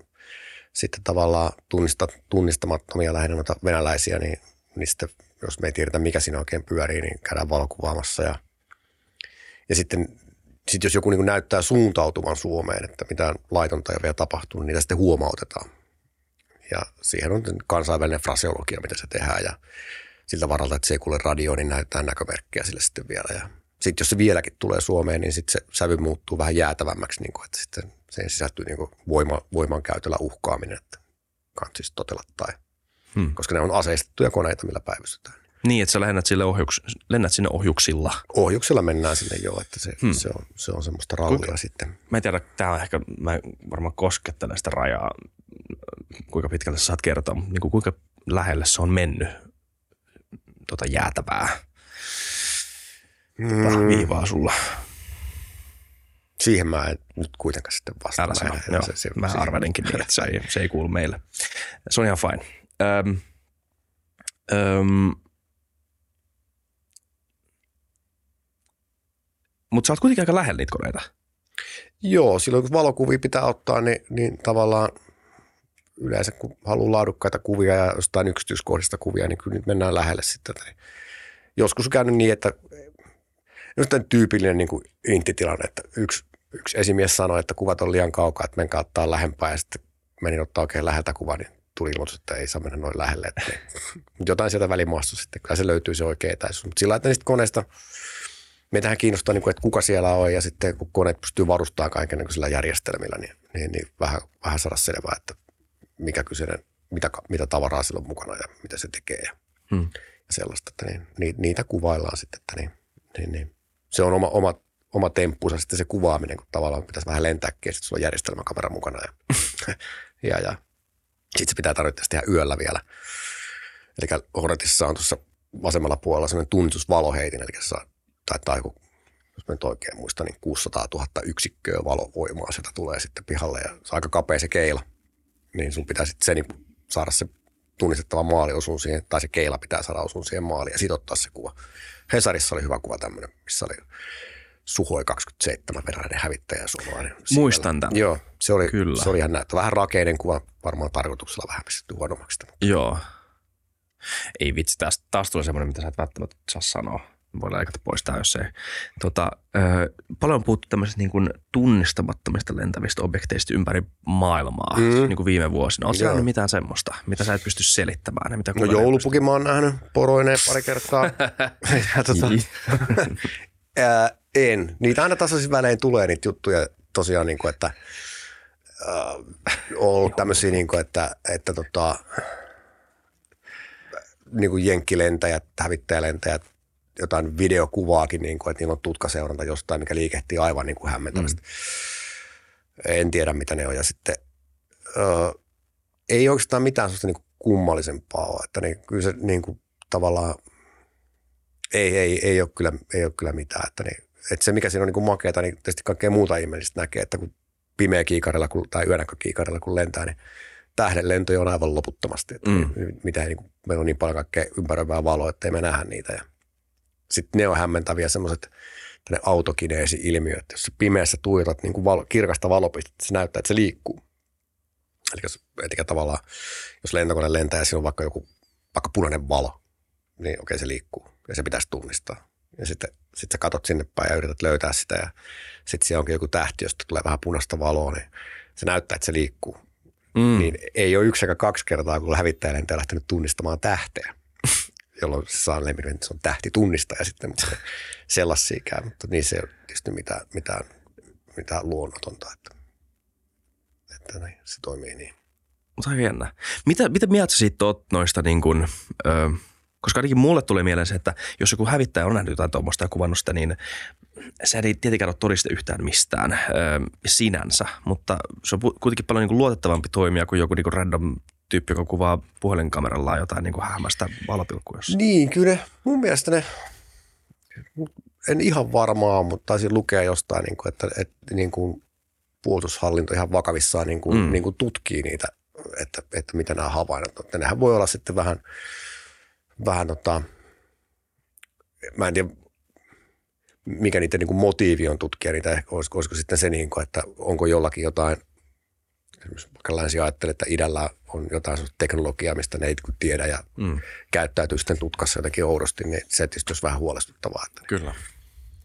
[SPEAKER 2] sitten tavallaan tunnista, tunnistamattomia lähinnä noita venäläisiä, niin, niin sitten jos me ei tiedetä mikä siinä oikein pyörii, niin käydään valokuvaamassa ja, ja sitten sitten jos joku niin näyttää suuntautuvan Suomeen, että mitään laitonta ei vielä tapahtunut, niin niitä sitten huomautetaan. Ja siihen on kansainvälinen fraseologia, mitä se tehdään ja siltä varalta, että se ei kuule radioon, niin näyttää näkömerkkiä sille sitten vielä. Ja sitten jos se vieläkin tulee Suomeen, niin sitten se sävy muuttuu vähän jäätävämmäksi, niin kuin, että sitten siihen sisältyy niin voima, voiman käytöllä uhkaaminen, että siis totella tai, hmm. koska ne on aseistettuja koneita, millä päivystetään.
[SPEAKER 1] Niin, että sä lennät, sille ohjuks, lennät sinne ohjuksilla.
[SPEAKER 2] Ohjuksilla mennään sinne joo, että se, hmm. se, on, se on semmoista rallia kuinka, sitten.
[SPEAKER 1] Mä en tiedä, tämä on ehkä, mä varmaan koskettelen sitä rajaa, kuinka pitkälle sä saat kertoa, mutta niin kuinka lähelle se on mennyt tota jäätävää hmm. viivaa sulla?
[SPEAKER 2] Siihen mä en nyt kuitenkaan sitten vastaa.
[SPEAKER 1] Älä sano, joo, se, se, mä arvelinkin niin, että se ei, se ei kuulu meille. Se on ihan fine. Öm, öm, Mutta sä oot kuitenkin aika lähellä niitä koneita.
[SPEAKER 2] Joo, silloin kun valokuvia pitää ottaa, niin, niin tavallaan yleensä kun haluaa laadukkaita kuvia ja jostain yksityiskohdista kuvia, niin kyllä nyt mennään lähelle sitten. Joskus on käynyt niin, että just tämän tyypillinen niin kuin intitilanne, että yksi, yksi esimies sanoi, että kuvat on liian kaukaa, että menkää ottaa lähempää ja sitten menin ottaa oikein läheltä kuvan, niin tuli ilmoitus, että ei saa mennä noin lähelle. Että. Jotain sieltä välimaastossa sitten, kyllä se löytyy se oikea etäisyys. Mutta sillä että niistä koneista – meitähän kiinnostaa, niin kuin, että kuka siellä on ja sitten kun koneet pystyy varustamaan kaikenlaisilla järjestelmillä, niin, niin, niin vähän, vähän saada selvää, että mikä kyseinen, mitä, mitä tavaraa sillä on mukana ja mitä se tekee ja, hmm. ja sellaista. Että niin, niitä kuvaillaan sitten, että niin, niin, niin. se on oma, oma, oma temppunsa sitten se kuvaaminen, kun tavallaan pitäisi vähän lentääkin ja sitten sulla on järjestelmäkamera mukana ja, ja, ja sitten se pitää tarvitse tehdä yöllä vielä. Eli Hornetissa on tuossa vasemmalla puolella sellainen tunnistusvaloheitin, eli saa tai, tai kun, jos mä nyt oikein muistan, niin 600 000 yksikköä valovoimaa sieltä tulee sitten pihalle ja se on aika kapea se keila. Niin sun pitää sitten se niin saada se tunnistettava maali osuun siihen, tai se keila pitää saada osuun siihen maaliin ja sitten ottaa se kuva. Hesarissa oli hyvä kuva tämmöinen, missä oli Suhoi 27 venäläinen hävittäjä suomalainen.
[SPEAKER 1] Muistan tämän.
[SPEAKER 2] Joo, se oli,
[SPEAKER 1] Kyllä.
[SPEAKER 2] se oli ihan näyttö. Vähän rakeinen kuva, varmaan tarkoituksella vähän pistetty huonommaksi.
[SPEAKER 1] Joo. Ei vitsi, taas, taas tulee semmoinen, mitä sä et välttämättä saa sanoa. Voi leikata pois tää, jos ei. Tota, paljon on puhuttu tämmöisistä niin kuin tunnistamattomista lentävistä objekteista ympäri maailmaa
[SPEAKER 2] Mm.
[SPEAKER 1] mm. niin kuin viime vuosina. On
[SPEAKER 2] Joo.
[SPEAKER 1] siellä mitä semmoista, mitä sä et pysty selittämään? Ja mitä
[SPEAKER 2] No joulupukin mä oon nähnyt poroineen pari kertaa. ja tota, ää, en. Niitä aina tasaisin välein tulee niitä juttuja tosiaan, niin kuin, että äh, on ollut tämmöisiä, niin kuin, että, että tota, niin kuin jenkkilentäjät, hävittäjälentäjät, jotain videokuvaakin, niin kuin, että niillä on tutkaseuranta jostain, mikä liikehtii aivan niin kuin hämmentävästi. Mm. En tiedä, mitä ne on. Ja sitten ö, ei oikeastaan mitään sellaista niin kuin kummallisempaa ole. Että niin, kyllä se niin kuin, tavallaan ei, ei, ei, ole kyllä, ei ole kyllä mitään. Että, niin, että se, mikä siinä on niin kuin makeata, niin tietysti kaikkea muuta ihmeellistä näkee, että kun pimeä kiikarilla kun, tai yönäkkökiikarilla kun lentää, niin tähden lentoja on aivan loputtomasti. Että
[SPEAKER 1] Mm.
[SPEAKER 2] mitä, niin kuin, meillä on niin paljon kaikkea ympäröivää valoa, että ei me nähdä niitä. Ja sitten ne on hämmentäviä semmoiset autokineesi-ilmiö, että jos sä pimeässä tuijotat niin kuin valo, kirkasta valopistettä, se näyttää, että se liikkuu. Eli, jos, eli tavallaan, jos lentokone lentää ja siinä on vaikka joku vaikka punainen valo, niin okei se liikkuu ja se pitäisi tunnistaa. Ja sitten sit sä katot sinne päin ja yrität löytää sitä ja sitten siellä onkin joku tähti, josta tulee vähän punaista valoa, niin se näyttää, että se liikkuu.
[SPEAKER 1] Mm.
[SPEAKER 2] Niin ei ole yksi eikä kaksi kertaa, kun hävittäjälentäjä lähtenyt tunnistamaan tähteä, jolloin saa lemmin, että se on tähti tunnistaja sitten, mutta se, sellaisiakään. Mutta niin se ei ole tietysti mitään, mitään, mitään luonnotonta, että, että niin, se toimii niin.
[SPEAKER 1] Mutta aika jännä. Mitä, mitä mieltä siitä oot noista niin kuin, ö, koska ainakin mulle tulee mieleen se, että jos joku hävittäjä on nähnyt jotain tuommoista ja kuvannut sitä, niin se ei tietenkään ole todiste yhtään mistään ö, sinänsä, mutta se on kuitenkin paljon niin kuin luotettavampi toimija kuin joku niin kuin random tyyppi, joka kuvaa puhelinkamerallaan jotain niin kuin hämästä valopilkkua jossain.
[SPEAKER 2] Niin, kyllä ne, mun mielestä ne, en ihan varmaa, mutta taisin lukea jostain, niin kuin, että, että niin kuin puolustushallinto ihan vakavissaan niin kuin,
[SPEAKER 1] Mm.
[SPEAKER 2] niin kuin tutkii niitä, että, että mitä nämä havainnot on. Nehän voi olla sitten vähän, vähän tota, mä en tiedä, mikä niiden niin kuin motiivi on tutkia niitä, olisiko, olisiko sitten se, niin kuin, että onko jollakin jotain, länsi ajattelee, että idällä on jotain teknologiaa, mistä ne ei niin tiedä ja
[SPEAKER 1] Mm.
[SPEAKER 2] käyttäytyy sitten tutkassa jotenkin oudosti, niin se tietysti olisi vähän huolestuttavaa. Että
[SPEAKER 1] Kyllä.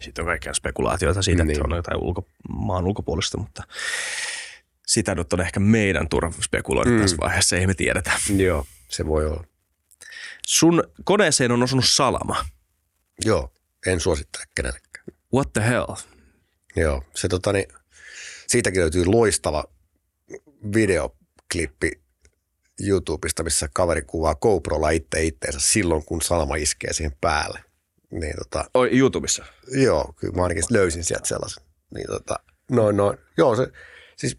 [SPEAKER 1] Sitten on kaikkea spekulaatioita siitä, niin. että on jotain ulko, maan ulkopuolista, mutta sitä nyt on ehkä meidän turha spekuloida. Mm. tässä vaiheessa, ei me tiedetä.
[SPEAKER 2] Joo, se voi olla.
[SPEAKER 1] Sun koneeseen on osunut salama.
[SPEAKER 2] Joo, en suosittele kenellekään.
[SPEAKER 1] What the hell?
[SPEAKER 2] Joo, se tota niin, siitäkin löytyy loistava videoklippi YouTubesta, missä kaveri kuvaa GoProlla itse itteensä silloin, kun salama iskee siihen päälle. Niin tota,
[SPEAKER 1] Oi, YouTubessa.
[SPEAKER 2] Joo, kyllä mä ainakin löysin sieltä sellaisen. Niin tota, noin, noin. Joo, se, siis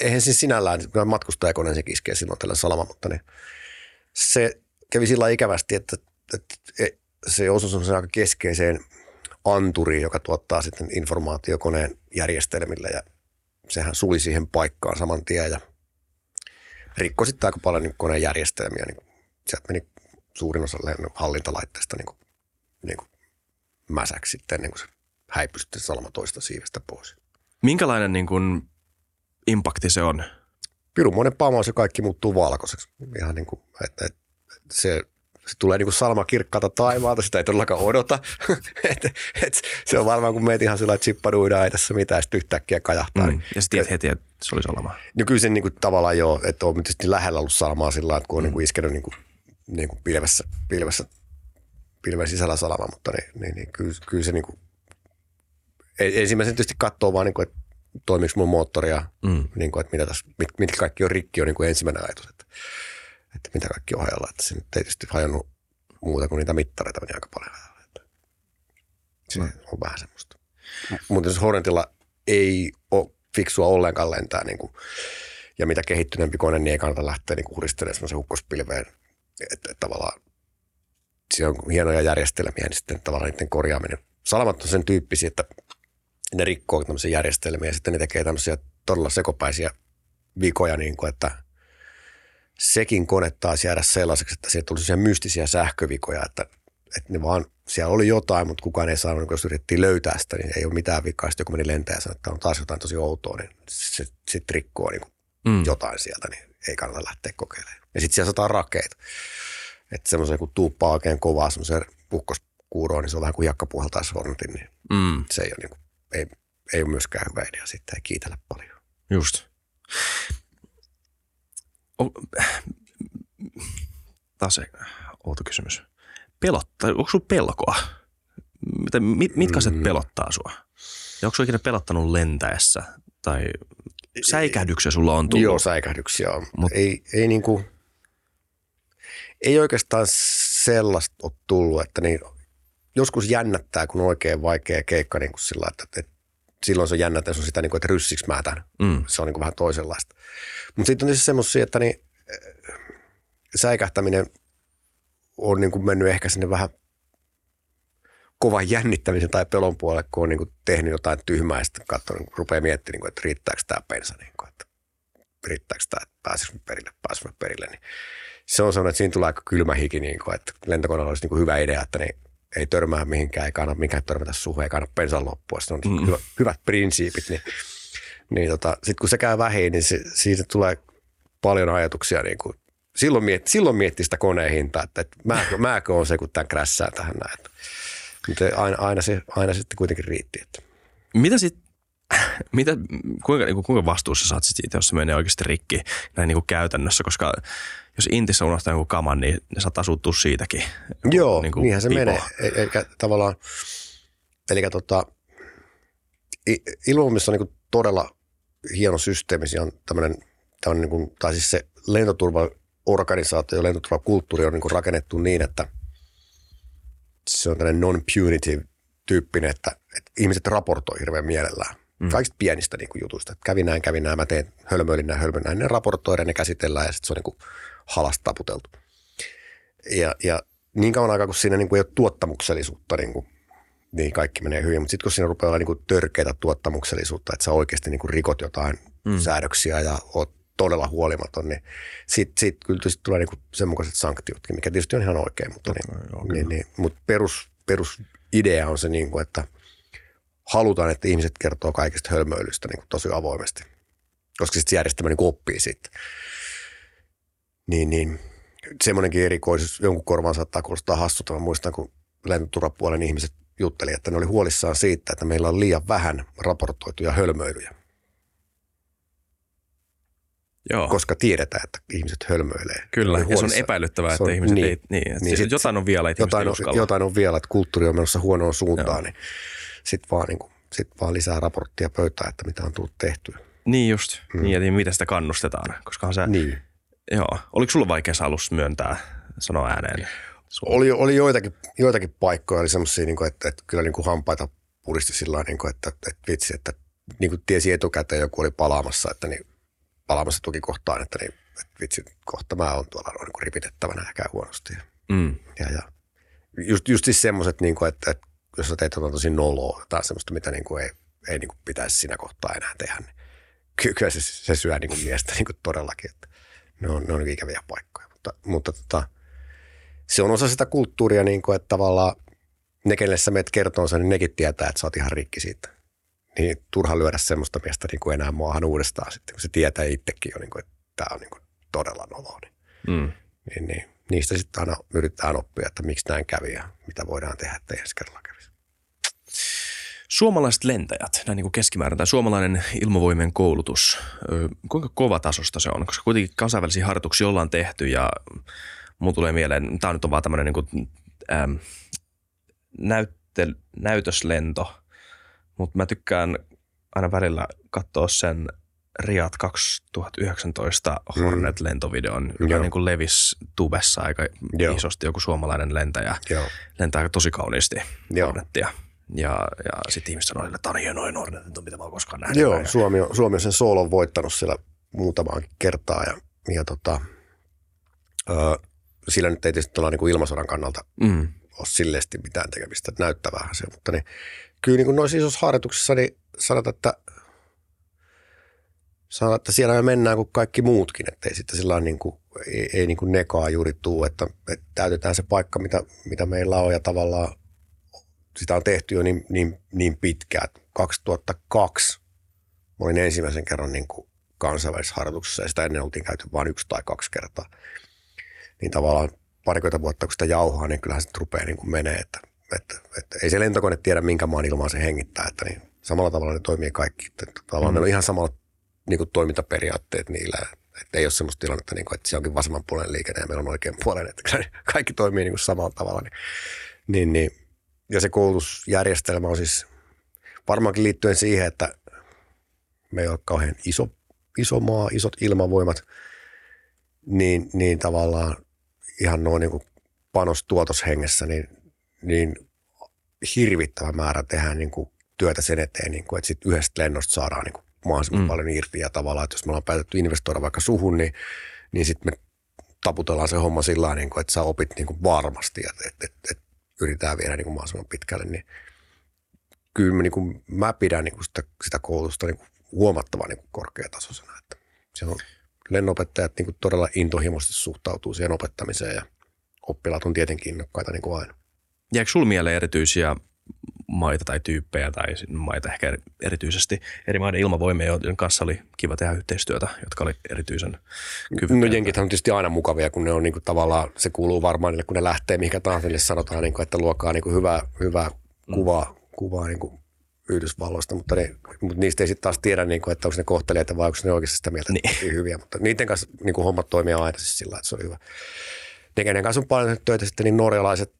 [SPEAKER 2] eihän siis sinällään, kun matkustajakoneen se iskee silloin tällä salama, mutta niin, se kävi sillä ikävästi, että, että se osui aika keskeiseen anturiin, joka tuottaa sitten informaatiokoneen järjestelmille ja sehän suli siihen paikkaan saman tien ja rikkoi sitten aika paljon niin koneen järjestelmiä. Niin sieltä meni suurin osa hallintalaitteista niin kuin, niin kuin mäsäksi sitten ennen kuin se häipyi sitten salama toista siivestä pois.
[SPEAKER 1] Minkälainen niin kuin, impakti se on?
[SPEAKER 2] Pirunmoinen pamaus ja kaikki muuttuu valkoiseksi. Ihan niin kuin, että, että se, se tulee niin kuin salma kirkkaalta taivaalta, sitä ei todellakaan odota. et, et, se on varmaan, kun meet ihan sillä chippaduidaan, ei tässä mitään, sitten yhtäkkiä kajahtaa.
[SPEAKER 1] Mm. Ja tiedät heti, että se oli salama.
[SPEAKER 2] No kyllä se niin kuin, tavallaan jo, että on tietysti lähellä ollut salmaa sillä että kun on mm. niin kuin iskenyt niin kuin, niin kuin pilvessä, pilvessä, pilven sisällä salama, mutta niin, niin, niin kyllä, kyllä se niin kuin, ensimmäisen tietysti katsoo vaan, niin kuin, että toimiiko mun moottori ja
[SPEAKER 1] Mm.
[SPEAKER 2] niin kuin, että mitä tässä, mit, mitkä kaikki on rikki on niin kuin ensimmäinen ajatus, että, että mitä kaikki on hajalla. Että se nyt ei tietysti hajonnut muuta kuin niitä mittareita meni aika paljon hajalla. Että se
[SPEAKER 1] No.
[SPEAKER 2] on vähän semmoista. Mutta jos Hornetilla ei ole fiksua ollenkaan lentää niin kuin, ja mitä kehittyneempi kone, niin ei kannata lähteä niin huristelemaan semmoisen hukkospilveen. Että, että tavallaan siellä on hienoja järjestelmiä, niin sitten tavallaan niiden korjaaminen. Salamat on sen tyyppisiä, että ne rikkoo tämmöisiä järjestelmiä ja sitten ne tekee tämmöisiä todella sekopäisiä vikoja, niin kuin, että sekin kone taas jäädä sellaiseksi, että sieltä tuli sellaisia mystisiä sähkövikoja, että, että ne vaan siellä oli jotain, mutta kukaan ei saanut, kun jos yritettiin löytää sitä, niin ei ole mitään vikaa. Sitten joku meni lentää ja sanoi, että on taas jotain tosi outoa, niin se sitten rikkoo niin kuin mm. jotain sieltä, niin ei kannata lähteä kokeilemaan. Ja sitten siellä sataa rakeita. Että semmoisen kun tuuppaa oikein kovaa semmoisen puhkoskuuroon, niin se on vähän kuin jakka puhaltaisi hornetin, niin mm. se ei ole, niin kuin, ei, ei ole myöskään hyvä idea sitten, ei kiitellä paljon.
[SPEAKER 1] Just. O, taas se outo kysymys. Pelottaa, onko sulla pelkoa? Mitä, mit, mitkä asiat mm. pelottaa sua? Ja onko sulla ikinä pelottanut lentäessä? Tai säikähdyksiä sulla on tullut?
[SPEAKER 2] Joo, säikähdyksiä on. Mut, ei, ei, niinku, ei oikeastaan sellaista ole tullut, että niin, joskus jännättää, kun on oikein vaikea keikka niin kuin sillä että, että silloin se jännä, että se on sitä, niin kuin, että ryssiksi mä tämän. Mm. Se on niin kuin vähän toisenlaista. Mutta sitten on tietysti semmoisia, että niin, säikähtäminen on niin kuin mennyt ehkä sinne vähän kovan jännittämisen tai pelon puolelle, kun on niin kuin tehnyt jotain tyhmää ja sitten katsoo, niin rupeaa miettimään, niin kuin, että riittääkö tämä pensa, niin kuin, että riittääkö tämä, että pääsisikö perille, pääsisikö perille. Niin se on sellainen, että siinä tulee aika kylmä hiki, niin kuin, että lentokoneella olisi niin kuin hyvä idea, että niin ei törmää mihinkään, ei kannata mihinkään törmätä suheen, ei kannata pensan loppua. Se on mm. hyvät, hyvät prinsiipit. Niin, niin tota, sitten kun se käy vähin, niin se, siitä tulee paljon ajatuksia niin kuin silloin, mietti, silloin mietti sitä koneen hintaa, että, että mäkö, mäkö on se, kun tämän krässää tähän näin. Mutta aina, aina, se, aina sitten kuitenkin riitti. Että.
[SPEAKER 1] Mitä sitten mitä, kuinka, niin kuin, kuinka vastuussa saat siitä, jos se menee oikeasti rikki näin niin kuin käytännössä, koska jos Intissä unohtaa jonkun kaman, niin ne saattaa suuttua siitäkin.
[SPEAKER 2] Joo, niin kuin niinhän se pipo. menee. E- eli tavallaan, eli tota, on niin todella hieno systeemi. Siinä on tämmöinen, tämmöinen niin kuin, tai siis se lentoturva organisaatio ja lentoturvakulttuuri on niin kuin rakennettu niin, että se on tällainen non-punitive tyyppinen, että, että ihmiset raportoi hirveän mielellään. Mm. Kaikista pienistä niin kuin jutuista. Että kävi näin, kävi näin, mä teen hölmöilin näin, hölmöilin näin. Ne raportoidaan, ne käsitellään ja sitten se on niin kuin halasta taputeltu. Ja, ja niin kauan aikaa, kun siinä niin kuin ei ole tuottamuksellisuutta, niin, kuin, niin kaikki menee hyvin. Mutta sitten kun siinä rupeaa olla niin kuin törkeitä tuottamuksellisuutta, että sä oikeasti niin kuin rikot jotain mm. säädöksiä ja oot todella huolimaton, niin sitten sit kyllä sit tulee niinku sen mukaiset sanktiotkin, mikä tietysti on ihan oikein, mutta, niin, joo, niin, niin, mutta perus, perusidea on se, niin kuin, että halutaan, että ihmiset kertoo kaikista hölmöilystä niin kuin tosi avoimesti, koska sitten se järjestelmä niin oppii siitä. Niin, niin semmoinenkin erikoisuus, jonkun korvaan saattaa kuulostaa hassutta. Mä muistan, kun lentoturapuolen ihmiset jutteli, että ne oli huolissaan siitä, että meillä on liian vähän raportoituja hölmöilyjä. Joo. koska tiedetään, että ihmiset hölmöilee.
[SPEAKER 1] Kyllä, ja se on epäilyttävää, että on, ihmiset niin, ei, niin, että niin sit, jotain on vielä, että
[SPEAKER 2] jotain, on, jotain on vielä, että kulttuuri on menossa huonoon suuntaan, Joo. niin sitten vaan, niin sit vaan lisää raporttia pöytään, että mitä on tullut tehtyä.
[SPEAKER 1] Niin just, mm. niin, ja miten sitä kannustetaan, koska se, niin. joo. Oliko sulla vaikea alussa myöntää, sanoa ääneen?
[SPEAKER 2] Oli, oli joitakin, joitakin paikkoja, oli semmoisia, niin että, että kyllä niin kuin hampaita puristi sillä niin että, että, että vitsi, että niin kuin tiesi etukäteen joku oli palaamassa, että niin palaamassa tukikohtaan, että, niin, että vitsi, kohta mä oon tuolla niin ripitettävänä ehkä huonosti. Mm. Ja, ja just, just siis semmoiset, niin kuin, että, että jos sä teet jotain tosi noloa, tai semmoista, mitä niin kuin ei, ei niin kuin pitäisi siinä kohtaa enää tehdä, niin kyllä se, se syö niin kuin miestä niin kuin todellakin. Että ne, on, ne on ikäviä paikkoja, mutta, mutta tota, se on osa sitä kulttuuria, niin kuin, että tavallaan ne, kenelle sä meet kertoon sen, niin nekin tietää, että sä oot ihan rikki siitä niin turha lyödä semmoista miestä niin kuin enää maahan uudestaan sitten, kun se tietää itsekin jo, niin kuin, että tämä on niin kuin todella noloa. Niin, mm. niin, niin, niistä sitten aina yritetään oppia, että miksi näin kävi ja mitä voidaan tehdä, että ensi kerralla kävisi.
[SPEAKER 1] Suomalaiset lentäjät, näin niin kuin keskimäärin, tai suomalainen ilmavoimien koulutus, kuinka kova tasosta se on? Koska kuitenkin kansainvälisiä harjoituksia ollaan tehty ja mun tulee mieleen, tämä nyt on vaan tämmöinen niin kuin, ähm, näyttel, näytöslento – mutta mä tykkään aina välillä katsoa sen Riat 2019 Hornet-lentovideon, joka niin kuin levisi tubessa aika Joo. isosti. Joku suomalainen lentäjä Joo. lentää tosi kauniisti Joo. Hornettia. Ja, ja sitten ihmiset sanoo, että tämä on hienoin Hornet, mitä mä oon koskaan nähnyt.
[SPEAKER 2] Joo, Suomi on, Suomi on sen soolon voittanut siellä muutamaan kertaa. Ja, ja tota, ö, sillä nyt ei tietysti niin kuin ilmasodan kannalta mm. ole silleesti mitään tekemistä, että näyttää vähän se, mutta niin, kyllä niin kuin noissa isossa harjoituksissa niin sanotaan, että sanotaan, että siellä me mennään kuin kaikki muutkin, että ei sitten sillä niin kuin, ei, ei niin kuin nekaa juuri tuu, että, että täytetään se paikka, mitä, mitä meillä on ja tavallaan sitä on tehty jo niin, niin, niin pitkään. 2002 mä olin ensimmäisen kerran niin kuin kansainvälisessä harjoituksessa ja sitä ennen oltiin käyty vain yksi tai kaksi kertaa. Niin tavallaan parikymmentä vuotta kun sitä jauhaa, niin kyllähän se rupeaa niin kuin menee, että, että, että, ei se lentokone tiedä minkä maan ilmaa se hengittää, että niin samalla tavalla ne toimii kaikki. Että tavallaan mm. meillä on ihan samat niin kuin toimintaperiaatteet niillä, että ei ole sellaista tilannetta, niin kuin, että se onkin vasemman puolen liikenne ja meillä on oikein puolen, että kaikki toimii niin kuin samalla tavalla. Niin, niin, niin, ja se koulutusjärjestelmä on siis varmaankin liittyen siihen, että me ei ole kauhean iso, iso maa, isot ilmavoimat, niin, niin tavallaan ihan noin niin panostuotoshengessä, niin, niin hirvittävä määrä tehdään niin kuin työtä sen eteen, niin kuin, että sit yhdestä lennosta saadaan niin kuin mahdollisimman mm. paljon irti ja tavallaan, että jos me ollaan päätetty investoida vaikka suhun, niin, niin sitten me taputellaan se homma sillä niin kuin, että sä opit niin kuin varmasti, että, että, että, että yritetään viedä niin kuin mahdollisimman pitkälle, niin kyllä mä, niin kuin, mä pidän niin kuin sitä, sitä koulutusta niin kuin huomattavan niin kuin korkeatasoisena, että se on lennopettajat niin kuin todella intohimoisesti suhtautuu siihen opettamiseen ja oppilaat on tietenkin innokkaita niin kuin aina.
[SPEAKER 1] Jääkö sinulla mieleen erityisiä maita tai tyyppejä tai maita ehkä erityisesti eri maiden ilmavoimia, joiden kanssa oli kiva tehdä yhteistyötä, jotka oli erityisen kyvykkäitä.
[SPEAKER 2] No jenkit on tietysti aina mukavia, kun ne on niin kuin tavallaan, se kuuluu varmaan niille, kun ne lähtee mihinkä tahansa, niin sanotaan, niin kuin, että luokaa niin kuin hyvää, hyvää mm. kuvaa, kuvaa niin kuin Yhdysvalloista, mutta, ne, mutta niistä ei sitten taas tiedä, niin kuin, että onko ne kohtelijoita vai onko ne oikeasti sitä mieltä, että niin. hyviä. Mutta niiden kanssa niin kuin hommat toimii aina siis sillä, että se oli hyvä. Ne, kenen kanssa on paljon töitä sitten, niin norjalaiset,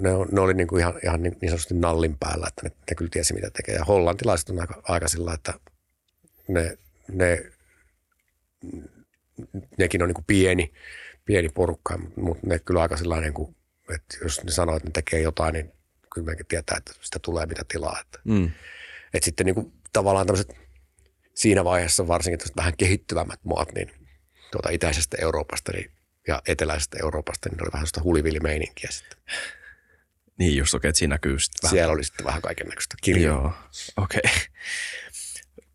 [SPEAKER 2] ne, ne oli niin kuin ihan, ihan niin, niin sanotusti nallin päällä, että ne, ne kyllä tiesi mitä tekee. Ja hollantilaiset on aika, aika sillä, että ne, ne, nekin on niin kuin pieni, pieni porukka, mutta ne kyllä aika sellainen, kuin, että jos ne sanoo, että ne tekee jotain, niin kyllä mekin tietää, että sitä tulee mitä tilaa. Että, mm. että sitten niin kuin, tavallaan tämmöiset siinä vaiheessa varsinkin vähän kehittyvämmät maat, niin tuota itäisestä Euroopasta niin, ja eteläisestä Euroopasta, niin oli vähän sellaista hulivilimeininkiä sitten.
[SPEAKER 1] Niin just, okei, okay, siinä näkyy sitten
[SPEAKER 2] vähän. Siellä oli sitten vähän kaiken näköistä kirjaa.
[SPEAKER 1] Joo, okei. Okay.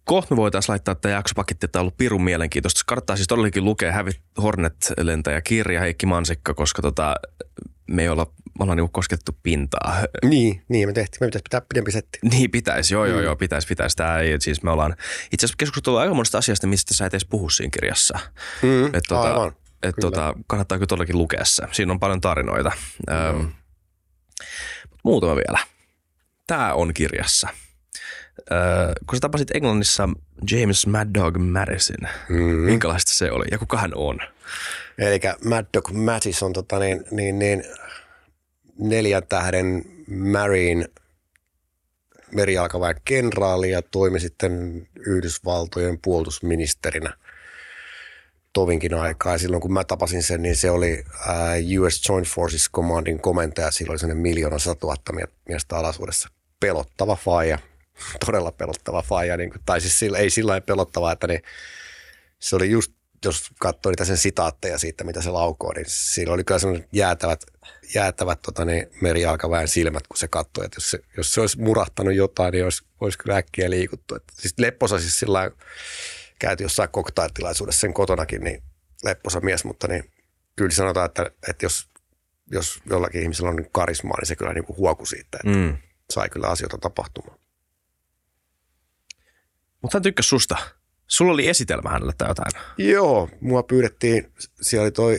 [SPEAKER 1] Kohta me voitaisiin laittaa tämä jaksopaketti, että on ollut pirun mielenkiintoista. Kannattaa siis todellakin lukea Hävit Hornet-lentäjä kirja Heikki Mansikka, koska tota, me ei olla, me ollaan niinku koskettu pintaa.
[SPEAKER 2] Niin, niin me tehtiin. Me pitäisi pitää pidempi setti.
[SPEAKER 1] Niin pitäisi, joo, joo, mm. joo, pitäisi, pitäisi. Tämä ei, siis me ollaan itse asiassa keskusteltu aika monesta asiasta, mistä sä et edes puhu siinä kirjassa.
[SPEAKER 2] Mm, et, tota, aivan.
[SPEAKER 1] Et, tota, kannattaa kyllä todellakin lukea se. Siinä on paljon tarinoita. Mm. Ähm, muutama vielä. Tämä on kirjassa. Äh, kun sä tapasit Englannissa James Mad Dog Madison, mm. minkälaista se oli ja kuka hän on?
[SPEAKER 2] Eli Mad Dog Mattis on tota niin, niin, niin neljän tähden Marine merijalkaväen kenraali ja toimi sitten Yhdysvaltojen puolustusministerinä tovinkin aikaa. Silloin kun mä tapasin sen, niin se oli US Joint Forces Commandin komentaja. Silloin oli sellainen miljoona satuhatta miestä alaisuudessa. Pelottava faija, todella pelottava faija. Niin kuin, tai siis sillä, ei sillä pelottava, että niin, se oli just jos katsoo niitä sen sitaatteja siitä, mitä se laukoo, niin siinä oli kyllä sellaiset jäätävät, jäätävät tota, niin merijalkaväen silmät, kun se katsoi, että jos se, jos se olisi murahtanut jotain, niin olisi, olisi kyllä äkkiä liikuttu. Että, siis Lepposa siis sillä käyty jossain koktailtilaisuudessa sen kotonakin, niin Lepposa mies, mutta niin kyllä sanotaan, että, että jos, jos jollakin ihmisellä on niin karismaa, niin se kyllä niin kuin huoku siitä, että mm. sai kyllä asioita tapahtumaan.
[SPEAKER 1] Mutta hän tykkäsi susta. Sulla oli esitelmä hänelle tai jotain.
[SPEAKER 2] Joo, mua pyydettiin, siellä oli toi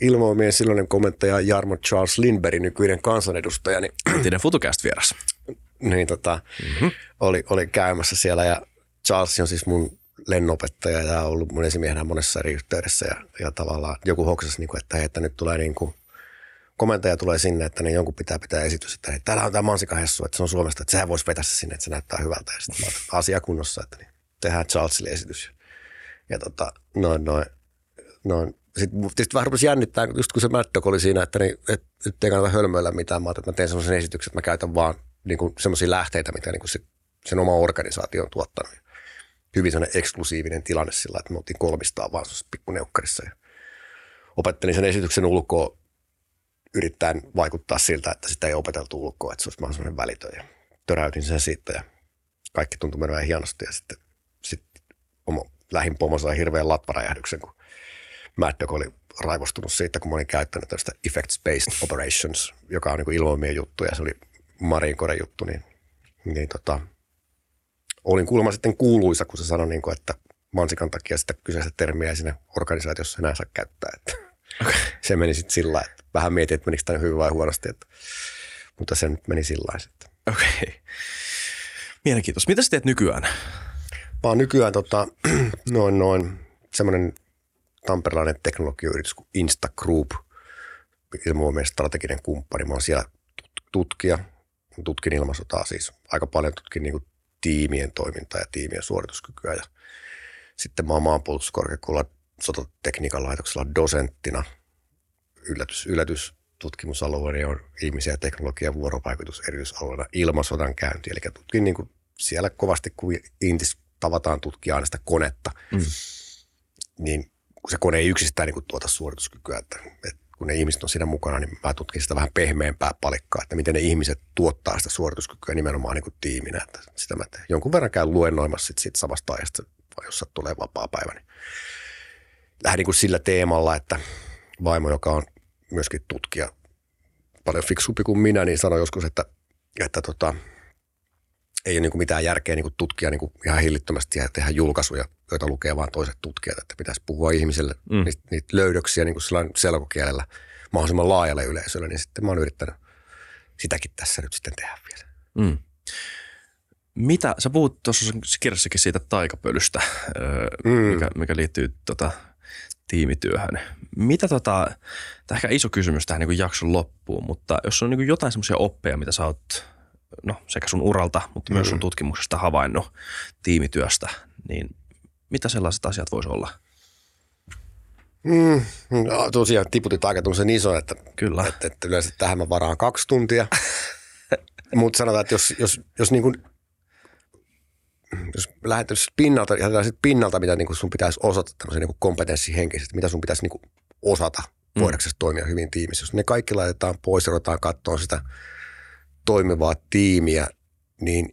[SPEAKER 2] ilmoimien silloinen komentaja Jarmo Charles Lindberg, nykyinen kansanedustaja. Niin,
[SPEAKER 1] Entinen FutuCast vieras.
[SPEAKER 2] niin tota, mm-hmm. oli, oli käymässä siellä ja Charles on siis mun lennopettaja ja ollut mun esimiehenä monessa eri yhteydessä ja, ja tavallaan joku hoksasi, niin kuin, että, hei, että nyt tulee niin kuin, komentaja tulee sinne, että niin jonkun pitää pitää esitys, että hei, täällä on tämä mansikahessu, että se on Suomesta, että sehän voisi vetää se sinne, että se näyttää hyvältä ja sitten asia kunnossa, että niin tehdään Charlesille esitys. Ja tota, noin, noin, noin. Sitten tietysti vähän rupesi jännittää, just kun se Mad oli siinä, että niin, et, nyt ei kannata hölmöillä mitään. Mä että mä teen sellaisen esityksen, että mä käytän vaan niin semmoisia lähteitä, mitä niin kuin se, sen oma organisaatio on tuottanut. Hyvin sellainen eksklusiivinen tilanne sillä, että me oltiin kolmistaan vaan pikkuneukkarissa. Ja opettelin sen esityksen ulkoa yrittäen vaikuttaa siltä, että sitä ei opeteltu ulkoa, että se olisi mahdollisimman välitön. Ja töräytin sen siitä ja kaikki tuntui menevän hienosti. Ja sitten pomo, lähin pomo sai hirveän latvaräjähdyksen, kun Mad Dog oli raivostunut siitä, kun mä olin käyttänyt tästä Effects-Based Operations, joka on niin ilmoimien juttu ja se oli Marinkoren juttu, niin, niin tota, olin kuulemma sitten kuuluisa, kun se sanoi, niin kuin, että mansikan takia sitä kyseistä termiä ei siinä organisaatiossa enää saa käyttää. Että okay. Se meni sitten sillä että vähän mietin, että menikö tämä hyvin vai huonosti, että, mutta se nyt meni sillä sitten.
[SPEAKER 1] Okei. Okay. Mielenkiintoista. Mitä sä teet nykyään?
[SPEAKER 2] Mä oon nykyään tota, noin noin semmoinen tamperelainen teknologiayritys kuin Insta Group. Se on meidän strateginen kumppani. Mä oon siellä tutkija. Tutkin ilmasotaa siis. Aika paljon tutkin niin tiimien toimintaa ja tiimien suorituskykyä. Ja sitten mä oon maanpuolustuskorkeakoululla sotatekniikan laitoksella dosenttina. Yllätys, yllätys tutkimusalueeni on ihmisiä ja teknologia vuorovaikutus erityisalueena ilmasodan käynti. Eli tutkin niin kuin siellä kovasti, kun Intis tavataan tutkia aina sitä konetta, mm. niin kun se kone ei yksistään niin kuin tuota suorituskykyä, että, että kun ne ihmiset on siinä mukana, niin mä tutkin sitä vähän pehmeämpää palikkaa, että miten ne ihmiset tuottaa sitä suorituskykyä nimenomaan niin kuin tiiminä. Että sitä mä teen. Jonkun verran käyn luennoimassa sit siitä samasta ajasta, vai jos tulee vapaa päivä, niin lähdin niin kuin sillä teemalla, että vaimo, joka on myöskin tutkija, paljon fiksumpi kuin minä, niin sanoi joskus, että, että tota, ei ole niin kuin mitään järkeä niin kuin tutkia niin kuin ihan hillittömästi ja tehdä julkaisuja, joita lukee vain toiset tutkijat, että pitäisi puhua ihmiselle mm. niitä, niitä löydöksiä niin kuin selkokielellä mahdollisimman laajalle yleisölle, niin sitten mä oon yrittänyt sitäkin tässä nyt sitten tehdä vielä. Mm.
[SPEAKER 1] Mitä, sä puhut tuossa kirjassakin siitä taikapölystä, mm. mikä, mikä liittyy tota, tiimityöhön. Mitä tota, tämä ehkä iso kysymys tähän niin jakson loppuun, mutta jos on niin jotain semmoisia oppeja, mitä sä oot no, sekä sun uralta, mutta myös sun mm. tutkimuksesta havainnut tiimityöstä, niin mitä sellaiset asiat voisi olla?
[SPEAKER 2] Mm, no, tosiaan tiputit aika tuollaisen ison, että, Kyllä. Että, että yleensä tähän mä varaan kaksi tuntia. mutta sanotaan, että jos, jos, jos niin kuin jos lähdetään pinnalta, jätetään sit pinnalta, mitä niin sun pitäisi osata tämmöisen niin kompetenssihenkisesti, mitä sun pitäisi niin osata mm. voidaksesi toimia hyvin tiimissä. Jos ne kaikki laitetaan pois ja ruvetaan katsoa sitä toimivaa tiimiä, niin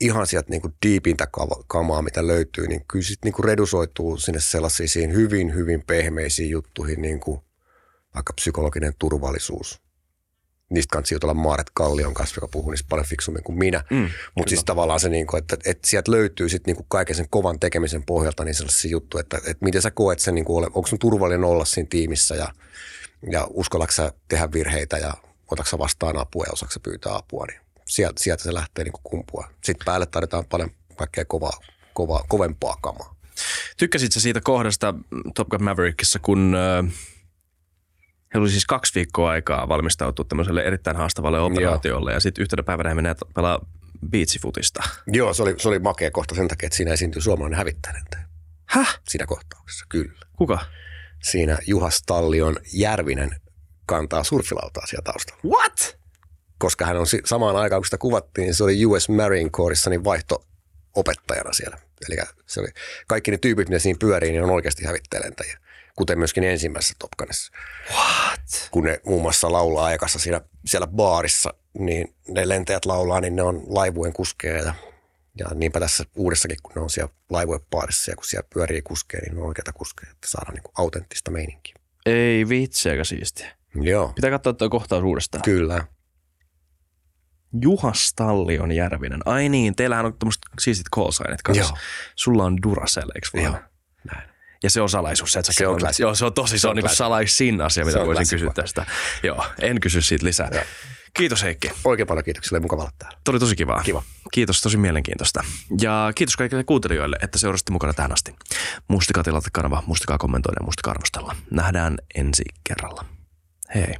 [SPEAKER 2] ihan sieltä niin kuin diipintä kamaa, mitä löytyy, niin kyllä sitten niin kuin redusoituu sinne sellaisiin hyvin, hyvin pehmeisiin juttuihin, niin kuin vaikka psykologinen turvallisuus – niistä kanssa jutella Maaret Kallion kanssa, joka puhuu niistä paljon fiksummin kuin minä. Mm, Mutta siis tavallaan se, niin kuin, että, että sieltä löytyy sitten niin kaiken sen kovan tekemisen pohjalta niin sellaisia juttuja, että, että miten sä koet sen, niin kuin, onko sun turvallinen olla siinä tiimissä ja, ja uskallatko sä tehdä virheitä ja otatko vastaan apua ja osaako pyytää apua, niin sieltä, sieltä se lähtee niin kumpua. Sitten päälle tarvitaan paljon kaikkea kovaa, kovaa, kovempaa kamaa.
[SPEAKER 1] Tykkäsit sä siitä kohdasta Top Gun Maverickissa, kun äh, Heillä oli siis kaksi viikkoa aikaa valmistautua tämmöiselle erittäin haastavalle operaatiolle Joo. ja sitten yhtenä päivänä he menee pelaa beachifutista.
[SPEAKER 2] Joo, se oli, se oli makea kohta sen takia, että siinä esiintyi suomalainen hävittäjä.
[SPEAKER 1] Häh?
[SPEAKER 2] Siinä kohtauksessa, kyllä.
[SPEAKER 1] Kuka?
[SPEAKER 2] Siinä Juha Stallion Järvinen kantaa surfilautaa siellä taustalla.
[SPEAKER 1] What?
[SPEAKER 2] Koska hän on samaan aikaan, kun sitä kuvattiin, niin se oli US Marine Corpsissa niin vaihto opettajana siellä. Eli se oli, kaikki ne tyypit, mitä siinä pyörii, niin on oikeasti hävittäjälentäjiä kuten myöskin ensimmäisessä Topkanissa.
[SPEAKER 1] What?
[SPEAKER 2] Kun ne muun muassa laulaa aikassa siinä, siellä baarissa, niin ne lentäjät laulaa, niin ne on laivujen kuskeja ja, ja niinpä tässä uudessakin, kun ne on siellä laivujen baarissa ja kun siellä pyörii kuskeja, niin ne on oikeita kuskeja, että saadaan niin autenttista meininkiä.
[SPEAKER 1] Ei vitsi, aika siistiä.
[SPEAKER 2] Joo.
[SPEAKER 1] Pitää katsoa tuo kohtaus uudestaan.
[SPEAKER 2] Kyllä.
[SPEAKER 1] Juha Stallion Järvinen. Ai niin, teillähän on tämmöiset siistit callsignit kanssa. Joo. Sulla on Duracell, eikö vaan? Joo, näin. Ja se on salaisuus, että
[SPEAKER 2] se on
[SPEAKER 1] Joo, se on tosi, se, se on, on niin salaisin asia, mitä voisin kysyä tästä. Joo, en kysy siitä lisää. Joo. Kiitos Heikki.
[SPEAKER 2] Oikein paljon kiitoksia, oli mukava olla täällä.
[SPEAKER 1] Tuli tosi kivaa.
[SPEAKER 2] Kiva.
[SPEAKER 1] Kiitos, tosi mielenkiintoista. Ja kiitos kaikille kuuntelijoille, että seurasitte mukana tähän asti. Muistakaa tilata kanava, muistakaa kommentoida ja muistakaa arvostella. Nähdään ensi kerralla. Hei.